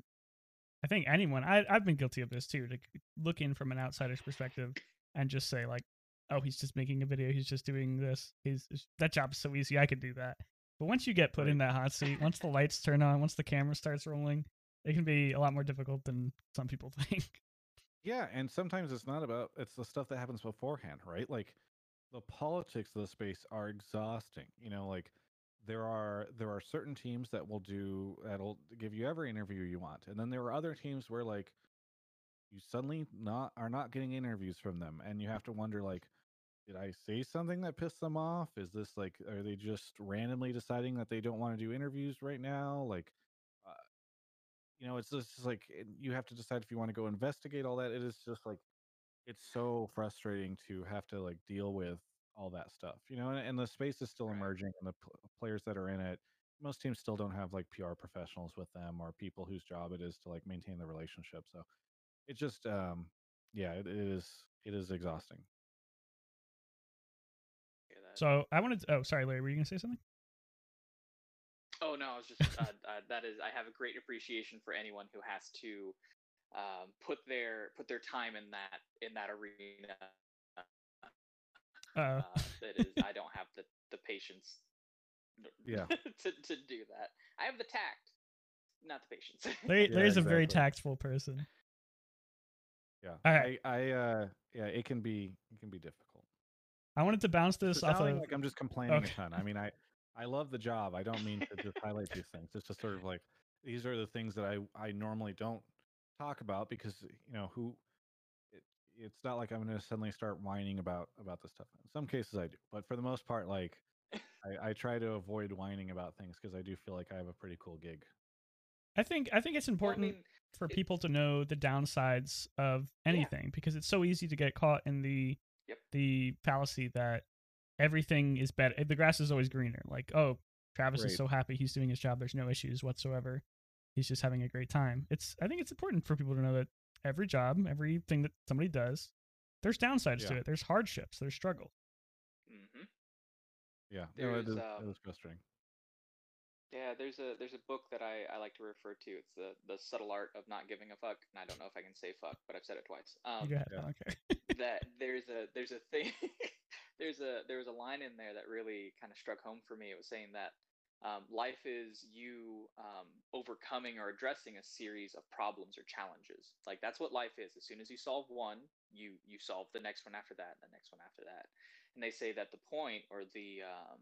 i think anyone I, i've been guilty of this too to look in from an outsider's perspective and just say like oh he's just making a video he's just doing this he's that job is so easy i could do that but once you get put in that hot seat once the lights turn on once the camera starts rolling it can be a lot more difficult than some people think Yeah, and sometimes it's not about it's the stuff that happens beforehand, right? Like the politics of the space are exhausting. You know, like there are there are certain teams that will do that'll give you every interview you want. And then there are other teams where like you suddenly not are not getting interviews from them and you have to wonder like did I say something that pissed them off? Is this like are they just randomly deciding that they don't want to do interviews right now? Like uh, you know, it's just like you have to decide if you want to go investigate all that. It is just like it's so frustrating to have to like deal with all that stuff, you know. And, and the space is still Right. emerging, and the pl- players that are in it, most teams still don't have like PR professionals with them or people whose job it is to like maintain the relationship. So it just, um, yeah, it, it is it is exhausting. So i wanted to, oh sorry larry were you gonna say something Oh no, I was just uh, uh, that is. I have a great appreciation for anyone who has to um, put their put their time in that in that arena. Uh Uh, that is, I don't have the the patience. Yeah. to to do that, I have the tact, not the patience. larry, Yeah, larry's a very tactful person Yeah, All right. I, I, uh, yeah, it can be it can be difficult. i wanted to bounce It's this off sounding of like I'm just complaining Okay. a ton. I mean, I I love the job. I don't mean to just highlight these things. It's just sort of like these are the things that I I normally don't talk about because you know who. It, it's not like I'm going to suddenly start whining about about this stuff. In some cases, I do, but for the most part, like I, I try to avoid whining about things because I do feel like I have a pretty cool gig. i think i think it's Well, I important mean, for it- people to know the downsides of anything because it's so easy to get caught in the Yep. the fallacy that everything is better eh, the grass is always greener like oh travis is so happy he's doing his job there's no issues whatsoever he's just having a great time it's i think it's important for people to know that every job everything that somebody does there's downsides to it there's hardships there's struggle mhm. Yeah, no, it There's, is, um, it is frustrating. Yeah, there's a there's a book that I, I like to refer to. It's the the subtle art of not giving a fuck. And I don't know if I can say fuck, but I've said it twice. Um, go yeah. I that there's a there's a thing there's a there was a line in there that really kind of struck home for me. It was saying that um, life is you um, overcoming or addressing a series of problems or challenges. Like that's what life is. As soon as you solve one, you you solve the next one after that, and the next one after that. And they say that the point or the um,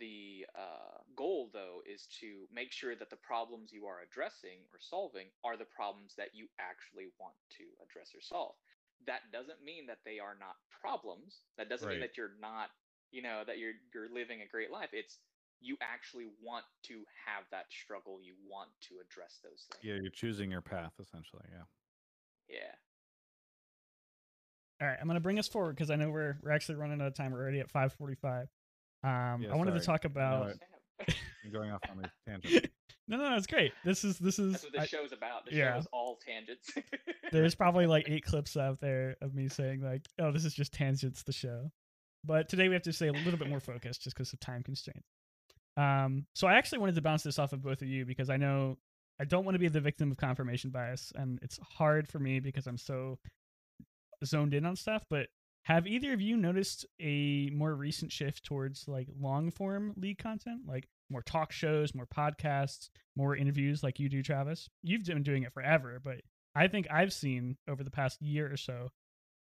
the uh, goal though is to make sure that the problems you are addressing or solving are the problems that you actually want to address or solve that doesn't mean that they are not problems that doesn't mean that you're not you know that you're you're living a great life it's you actually want to have that struggle you want to address those things Yeah, you're choosing your path essentially. Yeah. yeah all right i'm going to bring us forward because i know we're we're actually running out of time we're already at 545 um Yeah, i wanted to talk about it. Damn. I'm going off on these tangents. no no no it's great this is this is that's what this I- show's about the yeah. show is all tangents there's probably like eight clips out there of me saying like, "Oh, this is just tangents." The show, but today we have to stay a little bit more focused just because of time constraints. Um, so I actually wanted to bounce this off of both of you because I know I don't want to be the victim of confirmation bias, and it's hard for me because I'm so zoned in on stuff. But have either of you noticed a more recent shift towards like long form league content, like more talk shows, more podcasts, more interviews, like you do, Travis? You've been doing it forever, but I think I've seen over the past year or so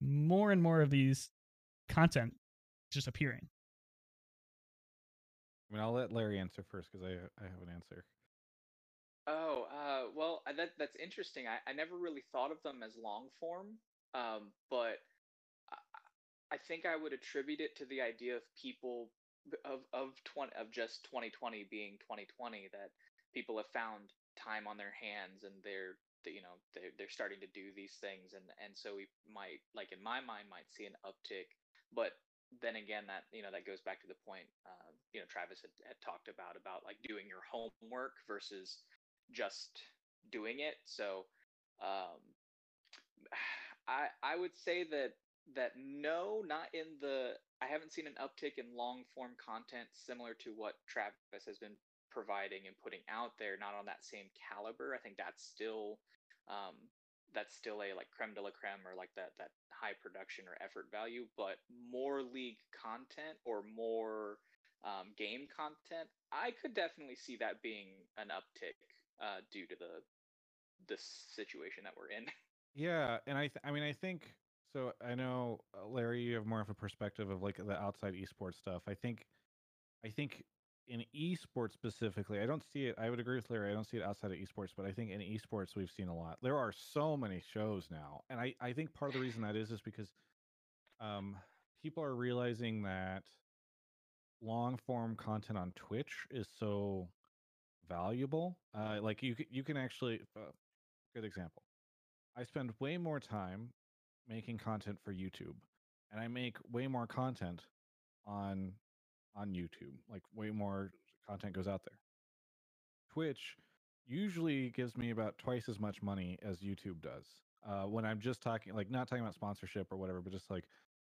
more and more of these content just appearing. I mean, I'll let Larry answer first because I I have an answer. Oh, uh, well, uh, that that's interesting. I, I never really thought of them as long form, um, but I, I think I would attribute it to the idea of people of of twenty of just 2020 being 2020 that people have found time on their hands and they're you know they're they're starting to do these things and and so we might like in my mind might see an uptick, but then again, that you know that goes back to the point uh, you know Travis had, had talked about about like doing your homework versus just doing it. So um, I I would say that that no, not in the I haven't seen an uptick in long form content similar to what Travis has been providing and putting out there. Not on that same caliber. I think that's still um, that's still a like creme de la creme or like that that high production or effort value. But more league content or more um, game content, I could definitely see that being an uptick uh, due to the the situation that we're in. Yeah, and I th- I mean I think so I know uh, Larry you have more of a perspective of like the outside esports stuff. I think I think in esports specifically, I don't see it I would agree with Larry. I don't see it outside of esports, but I think in esports we've seen a lot. There are so many shows now. And I I think part of the reason that is is because um people are realizing that long form content on Twitch is so valuable. Uh like you you can actually uh, good example I spend way more time making content for YouTube, and I make way more content on on YouTube. Like way more content goes out there. Twitch usually gives me about twice as much money as YouTube does. Uh, when I'm just talking, like not talking about sponsorship or whatever, but just like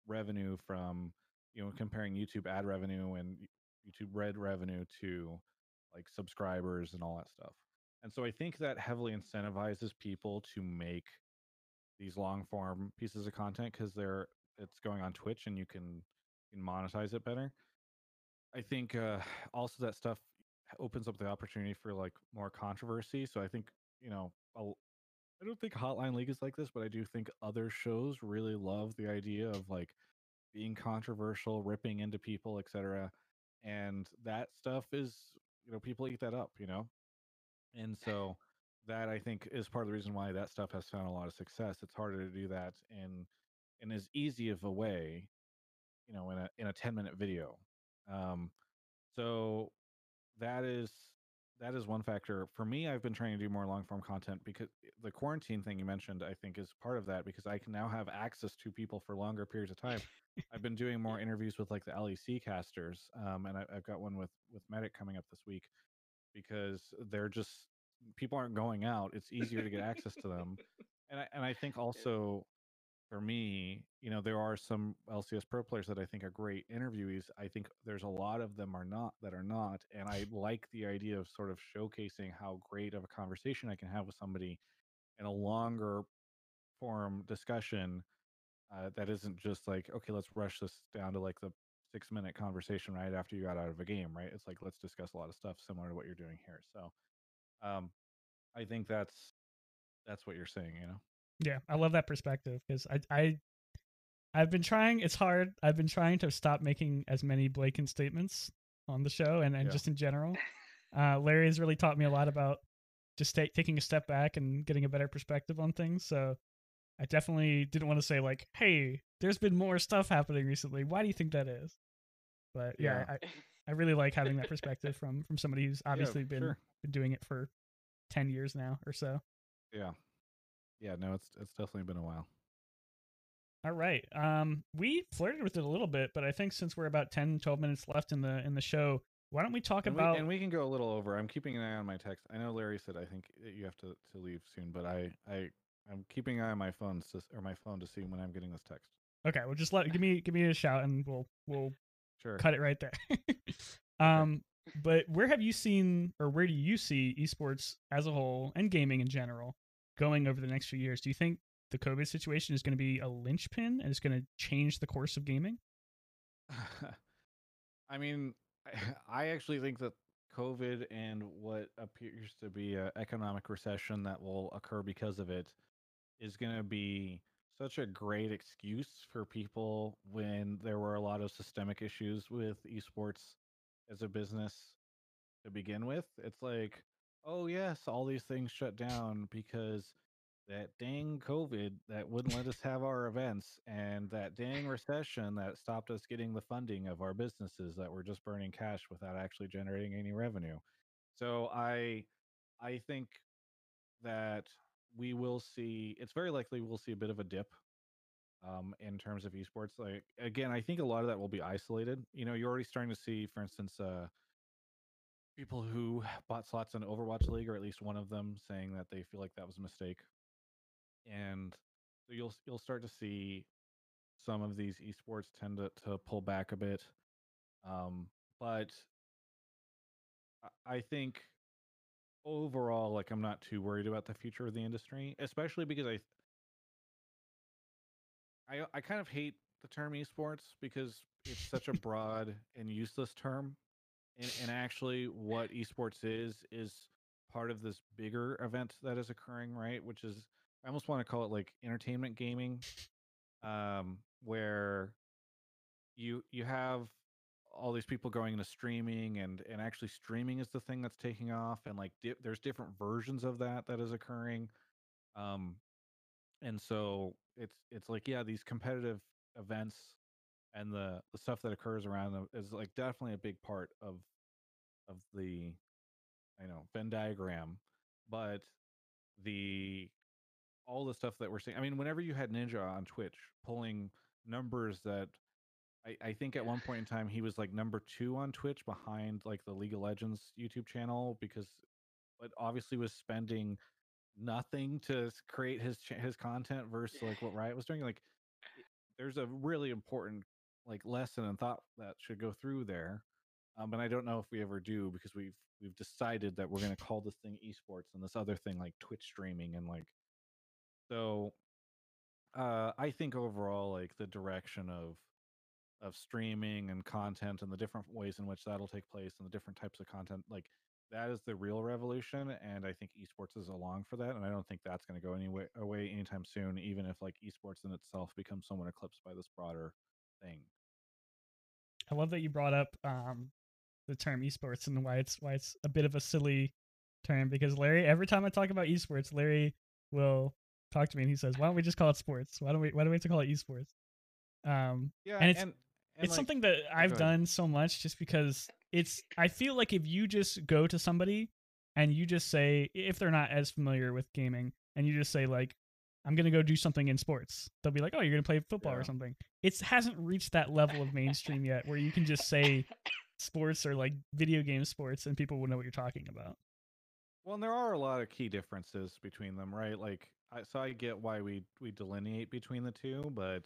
revenue from you know comparing YouTube ad revenue and YouTube Red revenue to like subscribers and all that stuff. And so I think that heavily incentivizes people to make these long form pieces of content because they're it's going on Twitch and you can, you can monetize it better. I think uh, also that stuff opens up the opportunity for like more controversy. So I think you know I'll, I don't think Hotline League is like this, but I do think other shows really love the idea of like being controversial, ripping into people, etc. And that stuff is you know people eat that up, you know. And so that I think is part of the reason why that stuff has found a lot of success. It's harder to do that in in as easy of a way, you know, in a in a 10 minute video. Um, so that is that is one factor. For me, I've been trying to do more long form content because the quarantine thing you mentioned, I think, is part of that because I can now have access to people for longer periods of time. I've been doing more interviews with like the LEC casters, um, and I, I've got one with with Medic coming up this week because they're just people aren't going out. It's easier to get access to them, and I, and I think also for me, you know, there are some LCS pro players that I think are great interviewees. I think there's a lot of them are not that are not, and I like the idea of sort of showcasing how great of a conversation I can have with somebody in a longer form discussion uh, that isn't just like okay, let's rush this down to like the six minute conversation right after you got out of a game, right? It's like let's discuss a lot of stuff similar to what you're doing here. So, um, I think that's that's what you're saying, you know. Yeah, I love that perspective because I I I've been trying. It's hard. I've been trying to stop making as many blatant statements on the show and, and Yeah. just in general. Uh, Larry has really taught me a lot about just ta- taking a step back and getting a better perspective on things. So I definitely didn't want to say like, "Hey, there's been more stuff happening recently. Why do you think that is?" But yeah, Yeah. I, I really like having that perspective from from somebody who's Yeah, obviously been sure. been doing it for ten years now or so. Yeah. Yeah, no, it's it's definitely been a while. All right. Um, we flirted with it a little bit, but I think since we're about 10, 12 minutes left in the in the show, why don't we talk And about we, and we can go a little over. I'm keeping an eye on my text. I know Larry said I think you have to, to leave soon, but I I I'm keeping an eye on my phone to, or my phone to see when I'm getting this text. Okay, well just let give me give me a shout and we'll we'll Sure. cut it right there. um but where have you seen or where do you see esports as a whole and gaming in general going over the next few years? Do you think the COVID situation is going to be a linchpin and it's going to change the course of gaming? I mean, I, actually think that COVID and what appears to be an economic recession that will occur because of it is going to be such a great excuse for people when there were a lot of systemic issues with esports as a business to begin with. It's like, oh, yes, all these things shut down because that dang COVID that wouldn't let us have our events, and that dang recession that stopped us getting the funding of our businesses that were just burning cash without actually generating any revenue. So I, I think that we will see. It's very likely we'll see a bit of a dip um, in terms of esports. Like again, I think a lot of that will be isolated. You know, you're already starting to see, for instance, uh, people who bought slots in Overwatch League, or at least one of them, saying that they feel like that was a mistake. And so you'll you'll start to see some of these esports tend to, to pull back a bit. Um, but I- I think overall, like I'm not too worried about the future of the industry, especially because I I I kind of hate the term esports because it's such a broad and useless term. And and actually what esports is is part of this bigger event that is occurring, right? Which is I almost want to call it like entertainment gaming. Um where you you have all these people going into streaming and and actually streaming is the thing that's taking off and like di- there's different versions of that that is occurring um and so it's it's like yeah these competitive events and the the stuff that occurs around them is like definitely a big part of of the I know Venn diagram but the all the stuff that we're seeing I mean whenever you had Ninja on Twitch pulling numbers that I, I think at Yeah. one point in time he was like number two on Twitch behind like the League of Legends YouTube channel because but obviously was spending nothing to create his his content versus like what Riot was doing. Like there's a really important like lesson and thought that should go through there. Um, I don't know if we ever do because we've we've decided that we're going to call this thing esports and this other thing like Twitch streaming and like so uh I think overall like the direction of of streaming and content and the different ways in which that'll take place and the different types of content like that is the real revolution and i think esports is along for that and i don't think that's going to go anyway away anytime soon even if like esports in itself becomes somewhat eclipsed by this broader thing I love that you brought up um, the term esports and why it's why it's a bit of a silly term because Larry, every time I talk about esports, Larry will talk to me and he says, "Why don't we just call it sports? Why don't we Why do we have to call it esports?" Um, yeah And it's- and it's like- something that I've done so much just because it's. I feel like if you just go to somebody and you just say if they're not as familiar with gaming and you just say like I'm gonna go do something in sports, they'll be like, oh, you're gonna play football Yeah. or something. It hasn't reached that level of mainstream yet where you can just say sports or like video game sports and people will know what you're talking about. Well, and there are a lot of key differences between them, right? Like, I, so I get why we we delineate between the two, but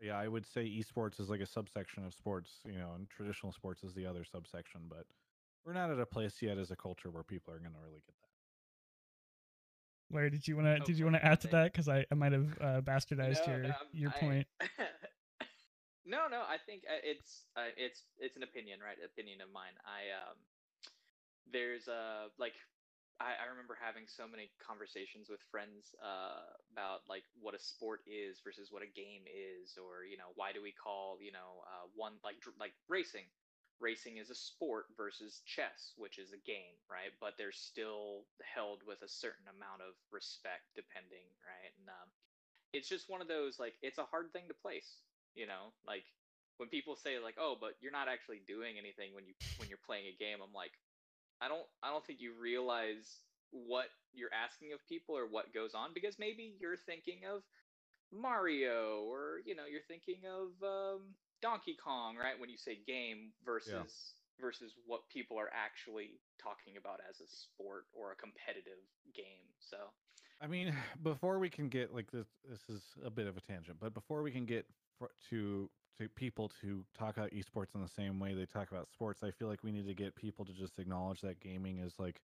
yeah, I would say esports is like a subsection of sports, you know, and traditional sports is the other subsection. But we're not at a place yet as a culture where people are going to really get that. Larry, did you wanna did you wanna add to that? Because I, I might have uh, bastardized No, your no, I'm- your I- point. no, no, I think uh, it's uh, it's it's an opinion, right? Opinion of mine. I um, there's uh like I, I remember having so many conversations with friends uh about like what a sport is versus what a game is, or you know why do we call you know uh one like like racing. Racing is a sport versus chess, which is a game, right? But they're still held with a certain amount of respect, depending, right? And um, it's just one of those like it's a hard thing to place you know like when people say like oh but you're not actually doing anything when you when you're playing a game i'm like i don't i don't think you realize what you're asking of people or what goes on because maybe you're thinking of mario or you know you're thinking of um, donkey kong right when you say game versus versus what people are actually talking about as a sport or a competitive game so I mean, before we can get like this, this is a bit of a tangent, but before we can get fr- to to people to talk about esports in the same way they talk about sports, I feel like we need to get people to just acknowledge that gaming is like.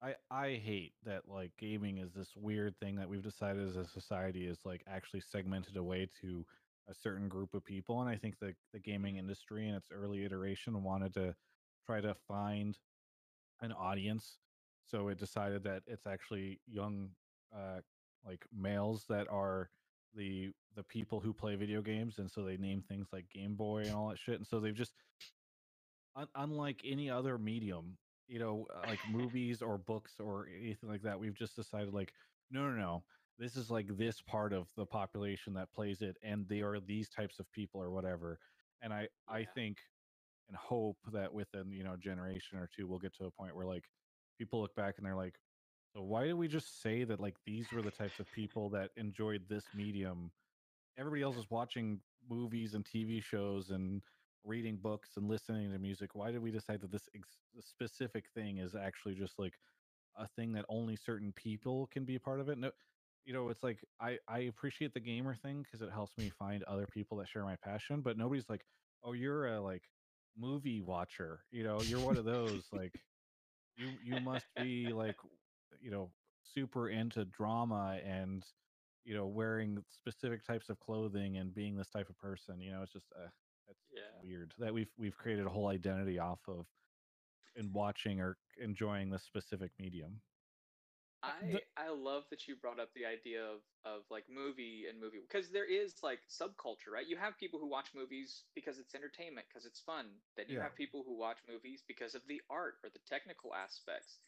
I I hate that like gaming is this weird thing that we've decided as a society is like actually segmented away to a certain group of people, and I think the the gaming industry in its early iteration wanted to try to find an audience so it decided that it's actually young uh like males that are the the people who play video games and so they name things like game boy and all that shit and so they've just un- unlike any other medium you know uh, like movies or books or anything like that we've just decided like no no no this is like this part of the population that plays it and they are these types of people or whatever and i i think and hope that within you know a generation or two we'll get to a point where like people look back and they're like so why did we just say that like these were the types of people that enjoyed this medium everybody else is watching movies and TV shows and reading books and listening to music. Why did we decide that this ex- specific thing is actually just like a thing that only certain people can be a part of it? No, you know, it's like I I appreciate the gamer thing because it helps me find other people that share my passion. But nobody's like, oh, you're a like movie watcher. You know, you're one of those like you you must be like you know super into drama and you know wearing specific types of clothing and being this type of person you know it's just uh, that's Yeah. weird that we've we've created a whole identity off of in watching or enjoying this specific medium I the- I love that you brought up the idea of of like movie and movie because there is like subculture, right? You have people who watch movies because it's entertainment, because it's fun. Then you Yeah. have people who watch movies because of the art or the technical aspects.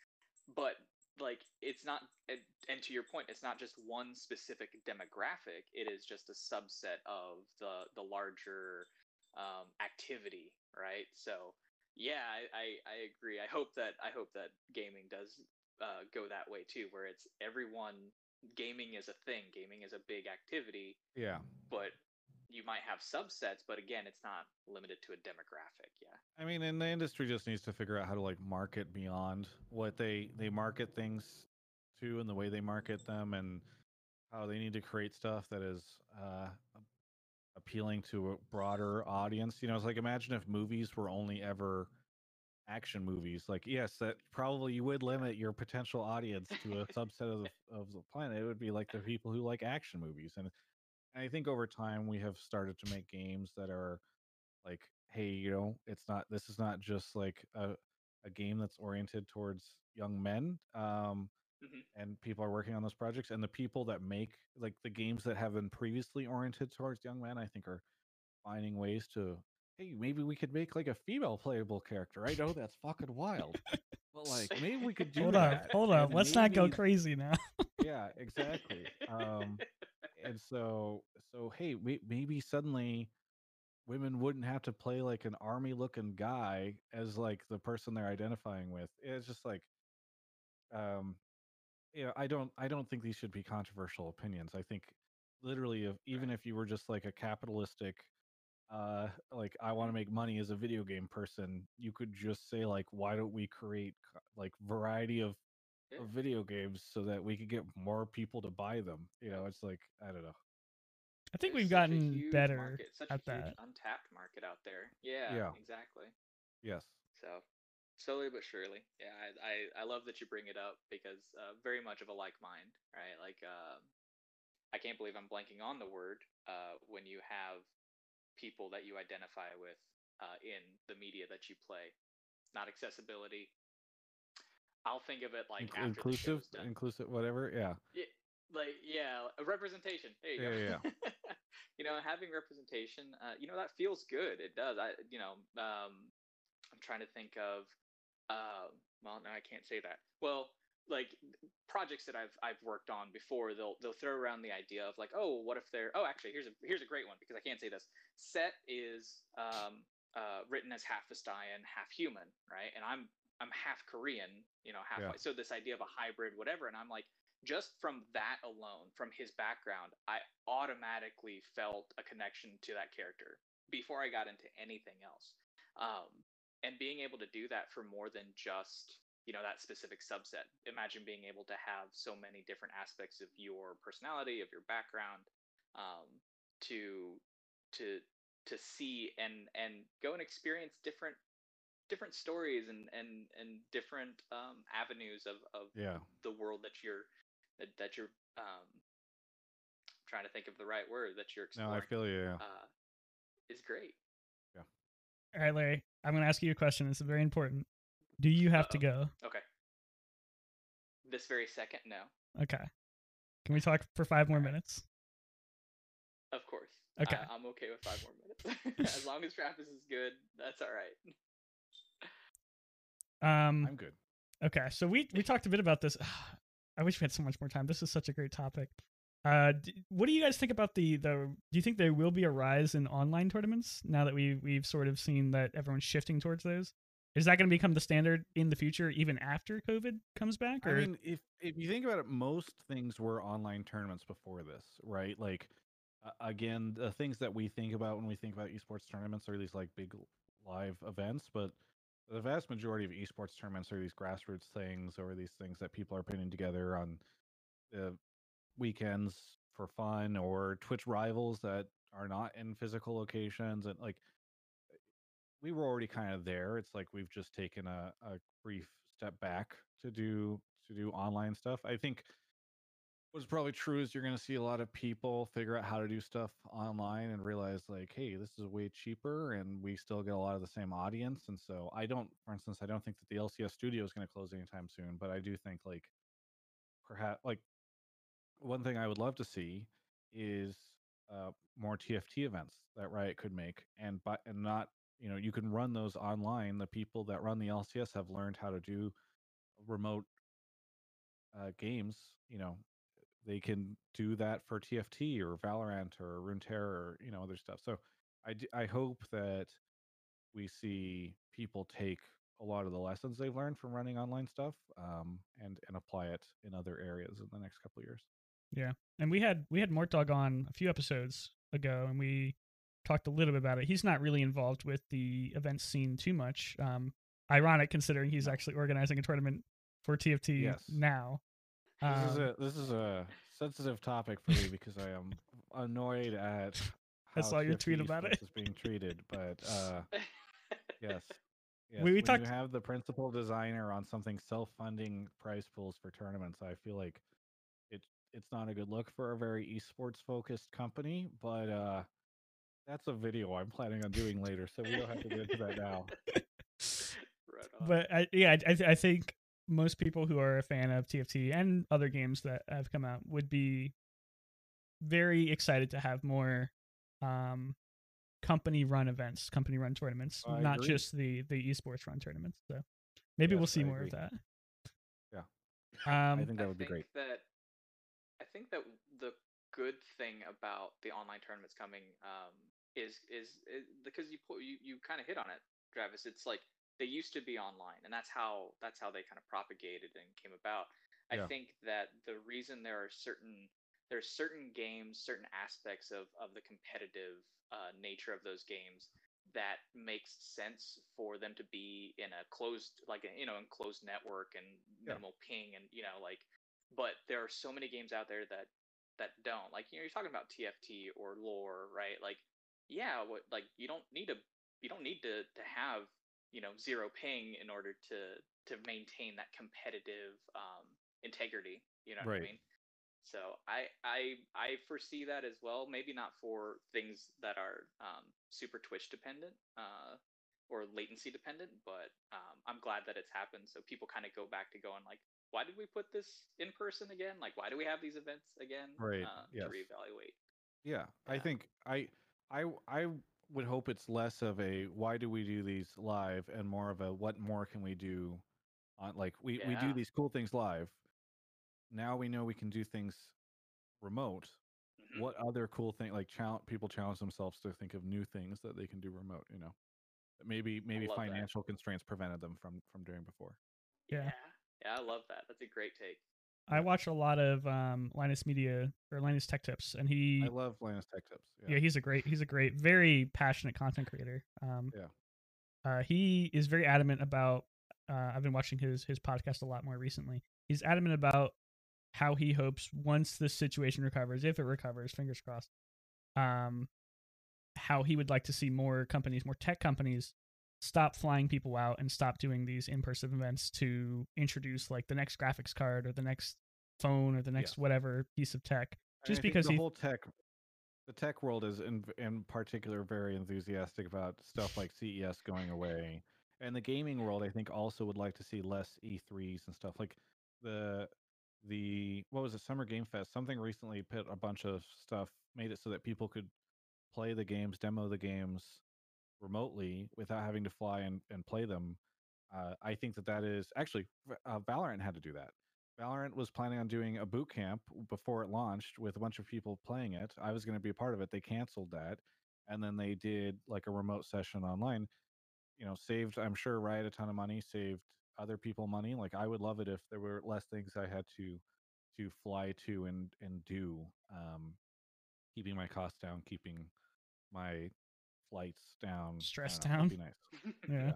But like it's not and, and to your point, it's not just one specific demographic. It is just a subset of the the larger um, activity, right? So yeah, I, I, I agree. I hope that I hope that gaming does uh, go that way too, where it's everyone gaming is a thing, gaming is a big activity, yeah but you might have subsets, but again, it's not limited to a demographic. Yeah. i mean and the industry just needs to figure out how to like market beyond what they they market things to and the way they market them and how they need to create stuff that is uh appealing to a broader audience you know it's like imagine if movies were only ever action movies like yes that probably you would limit your potential audience to a subset of the, of the planet it would be like the people who like action movies and i think over time we have started to make games that are like hey you know it's not this is not just like a, a game that's oriented towards young men um Mhm. and people are working on those projects and the people that make like the games that have been previously oriented towards young men i think are finding ways to hey maybe we could make like a female playable character i know that's fucking wild but like maybe we could do hold up, that hold on. and Let's not go maybe- crazy now. yeah exactly um and so so hey may- maybe suddenly women wouldn't have to play like an army looking guy as like the person they're identifying with it's just like um you know i don't i don't think these should be controversial opinions i think literally if even if you were just like a capitalistic uh like i want to make money as a video game person you could just say like why don't we create like variety of Yeah. of video games so that we could get more people to buy them you know it's like i don't know I think There's we've such a gotten huge better market, such at a huge that. untapped market out there. Yeah, Yeah. exactly. yes So slowly but surely, yeah, I, I, I love that you bring it up because uh, very much of a like mind, right? Like, uh, I can't believe I'm blanking on the word uh, when you have people that you identify with uh, in the media that you play, not accessibility. I'll think of it like the inclusive inclusive whatever yeah like yeah, a representation. There you Yeah, go. you know, having representation, uh, you know, that feels good. It does. I, you know, um, I'm trying to think of, uh, well, no, I can't say that. Well, like projects that I've I've worked on before, they'll they'll throw around the idea of like, oh, what if they're? Oh, actually, here's a here's a great one because I can't say this. Sett is um, uh, written as half Vastayan, half human, right? And I'm I'm half Korean, you know, half Yeah. So this idea of a hybrid, whatever, and I'm like, just from that alone, from his background, I automatically felt a connection to that character before I got into anything else. Um, and being able to do that for more than just you know that specific subset. Imagine being able to have so many different aspects of your personality, of your background, um, to to to see and and go and experience different different stories and and and different um, avenues of of yeah the world that you're that, that you're um trying to think of the right word that you're experiencing. no i feel you yeah uh is great Yeah. All right, Larry, I'm going to ask you a question. This is very important. Do you have to go? okay this very second no Okay. Can we talk for five more minutes? of course Okay. I, i'm okay with five more minutes as long as Travis is good that's all right Um. i'm good Okay. So we we talked a bit about this. I wish we had so much more time. This is such a great topic. Uh, d- what do you guys think about the the? Do you think there will be a rise in online tournaments now that we we've sort of seen that everyone's shifting towards those? Is that going to become the standard in the future, even after COVID comes back? Or I mean, if if you think about it, most things were online tournaments before this, right? Like uh, again, the things that we think about when we think about esports tournaments are these like big live events, but the vast majority of esports tournaments are these grassroots things or these things that people are putting together on the weekends for fun or Twitch rivals that are not in physical locations and like we were already kind of there. It's like we've just taken a, a brief step back to do to do online stuff. I think what's probably true is you're going to see a lot of people figure out how to do stuff online and realize like, hey, this is way cheaper, and we still get a lot of the same audience. And so I don't, for instance, I don't think that the LCS studio is going to close anytime soon, but I do think like perhaps like one thing I would love to see is uh, more TFT events that Riot could make, and but and not you know you can run those online. The people that run the LCS have learned how to do remote uh, games. You know, they can do that for TFT or Valorant or Runeterra or you know other stuff. So I d- I hope that we see people take a lot of the lessons they've learned from running online stuff um, and and apply it in other areas in the next couple years. Yeah, and we had we had Mortdog on a few episodes ago, and we talked a little bit about it. He's not really involved with the event scene too much. Um, ironic considering he's actually organizing a tournament for TFT Yes. now. This is Um, a this is a sensitive topic for me because I am annoyed at I saw your tweet about it. is being treated. But uh, yes, yes. we when talked- you have the principal designer on something self-funding prize pools for tournaments, I feel like it it's not a good look for a very esports focused company. But uh, that's a video I'm planning on doing later, so we don't have to get into that now. right on. but I, yeah, I, th- I think most people who are a fan of TFT and other games that have come out would be very excited to have more um, company run events, company run tournaments, I not agree. just the the esports run tournaments. So maybe we'll see I more agree. of that. Yeah. Um, I think that would be great. That I think that the good thing about the online tournaments coming um, is, is is because you put you, you kind of hit on it, Travis. It's like they used to be online, and that's how that's how they kind of propagated and came about. I Yeah. think that the reason there are certain there's certain games, certain aspects of of the competitive uh, nature of those games that makes sense for them to be in a closed like a, you know enclosed network and Yeah. minimal ping and you know like but there are so many games out there that that don't like you know you're talking about TFT or lore right like yeah what like you don't need to you don't need to to have you know zero ping in order to to maintain that competitive um integrity you know what Right. I mean so I I I foresee that as well. Maybe not for things that are um, super Twitch dependent uh, or latency dependent, but um, I'm glad that it's happened. So people kind of go back to going like, why did we put this in person again? Like, why do we have these events again? Right, Uh, yes. To reevaluate. Yeah, I think I I I would hope it's less of a why do we do these live and more of a what more can we do on like we we do these cool things live. Now we know we can do things remote. Mhm. What other cool thing like challenge people challenge themselves to think of new things that they can do remote, you know. Maybe maybe love that. financial constraints prevented them from from doing before. Yeah. yeah. Yeah, I love that. That's a great take. I watch a lot of um, Linus Media or Linus Tech Tips, and he I love Linus Tech Tips. yeah. he's a great he's a great very passionate content creator um Yeah. uh he is very adamant about uh i've been watching his his podcast a lot more recently he's adamant about how he hopes once this situation recovers if it recovers fingers crossed um how he would like to see more companies more tech companies stop flying people out and stop doing these in-person events to introduce like the next graphics card or the next phone or the next whatever piece of tech just because the he whole tech the tech world is in in particular very enthusiastic about stuff like CES going away. And the gaming world I think also would like to see less E3s and stuff like the the what was it Summer Game Fest something recently put a bunch of stuff made it so that people could play the games, demo the games remotely without having to fly and, and play them. Uh, I think that that is actually uh, Valorant had to do that. Valorant was planning on doing a boot camp before it launched with a bunch of people playing it. I was going to be a part of it. They canceled that, and then they did like a remote session online. You know, saved I'm sure Riot a ton of money, saved other people money. Like I would love it if there were less things I had to to fly to and and do. Um, keeping my costs down, keeping my flights down, Stress don't know, down. would Be nice. Yeah.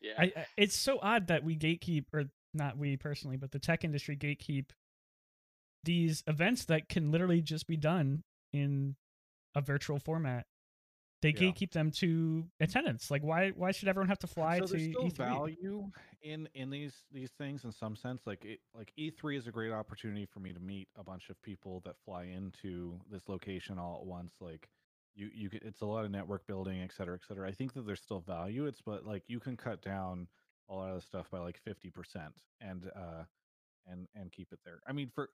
yeah. I, I it's so odd that we gatekeep or not we personally, but the tech industry gatekeep these events that can literally just be done in a virtual format. They Yeah. gatekeep them to attendance. Like why why should everyone have to fly so to there's still E3? value in in these these things in some sense. Like it, like E3 is a great opportunity for me to meet a bunch of people that fly into this location all at once. Like you you could, it's a lot of network building, et cetera, et cetera. I think that there's still value. It's but like you can cut down a lot of the stuff by like fifty percent and uh and and keep it there. I mean for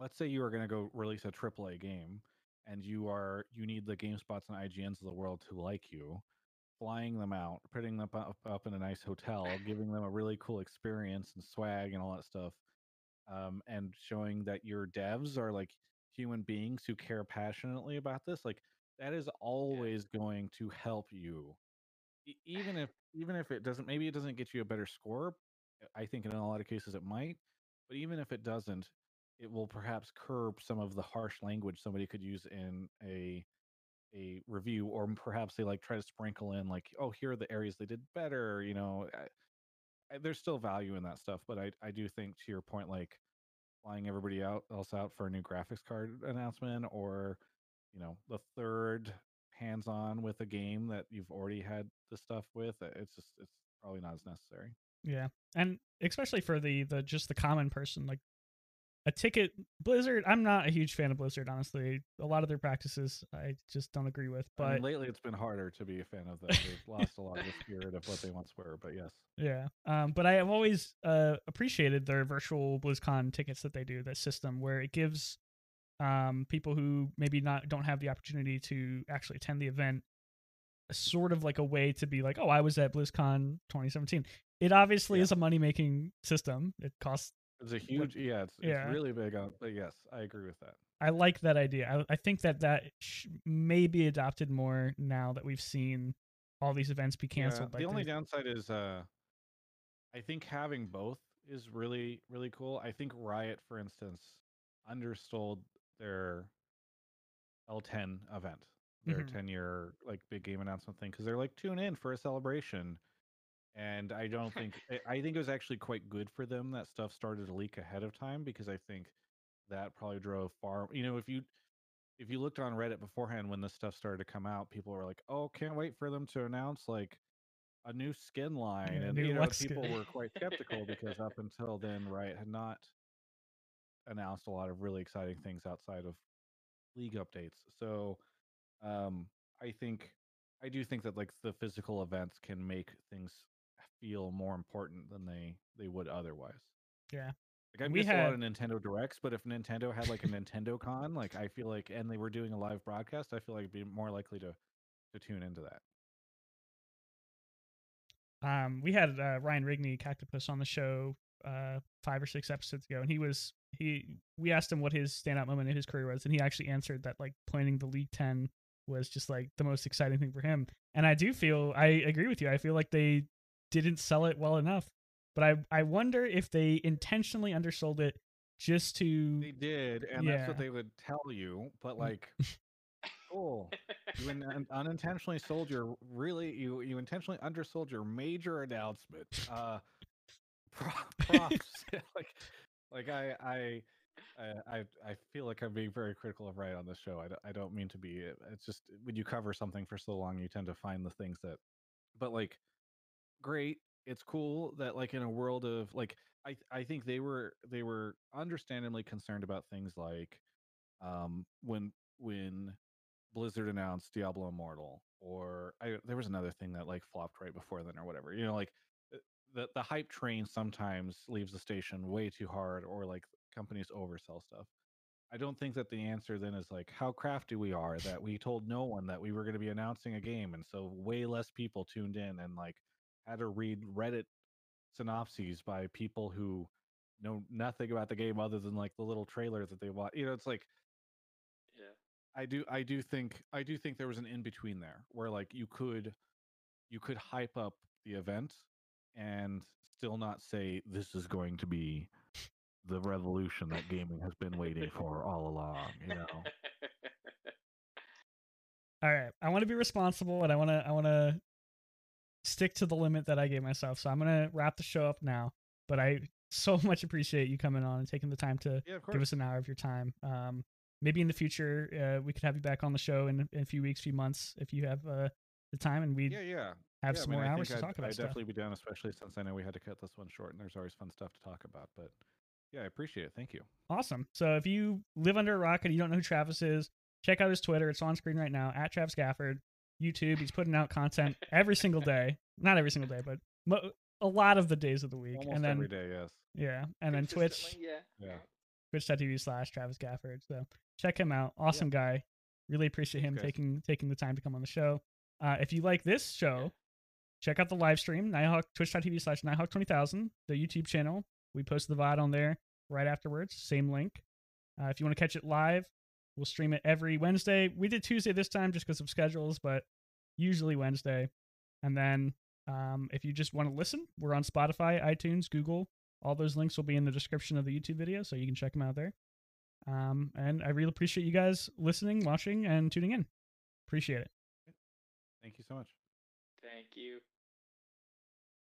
let's say you are going to go release a AAA game and you are you need the GameSpots and IGNs of the world to like you, flying them out, putting them up, up in a nice hotel, giving them a really cool experience and swag and all that stuff, um, and showing that your devs are like human beings who care passionately about this, like that is always going to help you, even if even if it doesn't, maybe it doesn't get you a better score. Uh, I think in a lot of cases it might, but even if it doesn't, it will perhaps curb some of the harsh language somebody could use in a a review or perhaps they like try to sprinkle in like oh here are the areas they did better you know I, I, there's still value in that stuff but i i do think to your point like flying everybody out else out for a new graphics card announcement or you know the third hands on with a game that you've already had the stuff with uh, it's just it's probably not as necessary. Yeah, and especially for the the just the common person, like a ticket Blizzard. I'm not a huge fan of Blizzard, honestly. A lot of their practices I just don't agree with. I But mean, lately it's been harder to be a fan of them they've lost a lot of the spirit of what they once were but yes yeah, um, but I have always uh appreciated their virtual BlizzCon tickets that they do. That system where it gives um people who maybe not don't have the opportunity to actually attend the event a sort of like a way to be like, oh, I was at BlizzCon 2017. It obviously Yeah. is a money making system. It costs It's a huge, yeah, it's, Yeah. it's really big on, but yes, I agree with that. I like that idea. I, I think that that sh- may be adopted more now that we've seen all these events be canceled. Yeah, the only downside is, uh, I think having both is really, really cool. I think Riot, for instance, undersold their L10 event, their Mhm. 10 year like big game announcement thing, because they're like, tune in for a celebration. And I don't think, I- think it was actually quite good for them that stuff started to leak ahead of time because I think that probably drove far, you know, if you, if you looked on Reddit beforehand when this stuff started to come out, people were like, "Oh, can't wait for them to announce like a new skin line," Yeah, and you know, people skin. were quite skeptical because up until then, Riot had not announced a lot of really exciting things outside of league updates. So, um, I think I do think that like the physical events can make things feel more important than they they would otherwise. Yeah. Like I We miss a lot of Nintendo Directs, but if Nintendo had like a Nintendo Con, like I feel like, and they were doing a live broadcast, I feel like I'd be more likely to to tune into that. um, we had uh, Ryan Rigney, Cactopus, on the show uh, five or six episodes ago, and he was he. We asked him what his standout moment in his career was, and he actually answered that like playing the League Ten was just like the most exciting thing for him. And I do feel I agree with you. I feel like they didn't sell it well enough, but I I wonder if they intentionally undersold it just to They did, and that's what they would tell you. But Mm. like, cool, you un- un- unintentionally sold your really you you intentionally undersold your major announcement. Uh, pro- props, like like I I. I, I I feel like I'm being very critical of Riot on this show. I don't, I don't mean to be. It's just when you cover something for so long, you tend to find the things that. But like, great. It's cool that like in a world of like I I think they were they were understandably concerned about things like um when when Blizzard announced Diablo Immortal or I there was another thing that like flopped right before then or whatever. You know like uh, the the hype train sometimes leaves the station way too hard or like companies oversell stuff. I don't think that the answer then is like how crafty we are that we told no one that we were going to be announcing a game and so way less people tuned in and like had to read Reddit synopses by people who know nothing about the game other than like the little trailer that they watch. You know, it's like yeah. I do I do think I do think there was an in between there where like you could you could hype up the event and still not say this is going to be the revolution that gaming has been waiting for all along, you know. All right. I want to be responsible and I want to I want to stick to the limit that I gave myself. So I'm going to wrap the show up now. But I so much appreciate you coming on and taking the time to Yeah, give us an hour of your time. Um, maybe in the future uh, we could have you back on the show in, in a few weeks, few months if you have uh, the time, and we'd yeah, yeah. have yeah, some I mean, more I hours to talk I'd, about I'd stuff. definitely be down, especially since I know we had to cut this one short, and there's always fun stuff to talk about. But yeah, I appreciate it. Thank you. Awesome. So if you live under a rock and you don't know who Travis is, check out his Twitter. It's on screen right now at Travis Gafford. YouTube. He's putting out content every single day. Not every single day, but mo- a lot of the days of the week. Almost and then every day, yes. yeah, and then Twitch, Yeah. Yeah. twitch.tv slash Travis Gafford. So check him out. Awesome guy. Really appreciate him Thanks, guys. taking taking the time to come on the show. Uh, if you like this show, Yeah. check out the live stream, Nighthawk, twitch.tv slash Nighthawk20000, the YouTube channel. We post the VOD on there right afterwards. Same link. Uh, if you want to catch it live, we'll stream it every Wednesday. We did Tuesday this time just because of schedules, but usually Wednesday. And then um, if you just want to listen, we're on Spotify, iTunes, Google. All those links will be in the description of the YouTube video, so you can check them out there. Um, and I really appreciate you guys listening, watching, and tuning in. Appreciate it. Thank you so much. Thank you.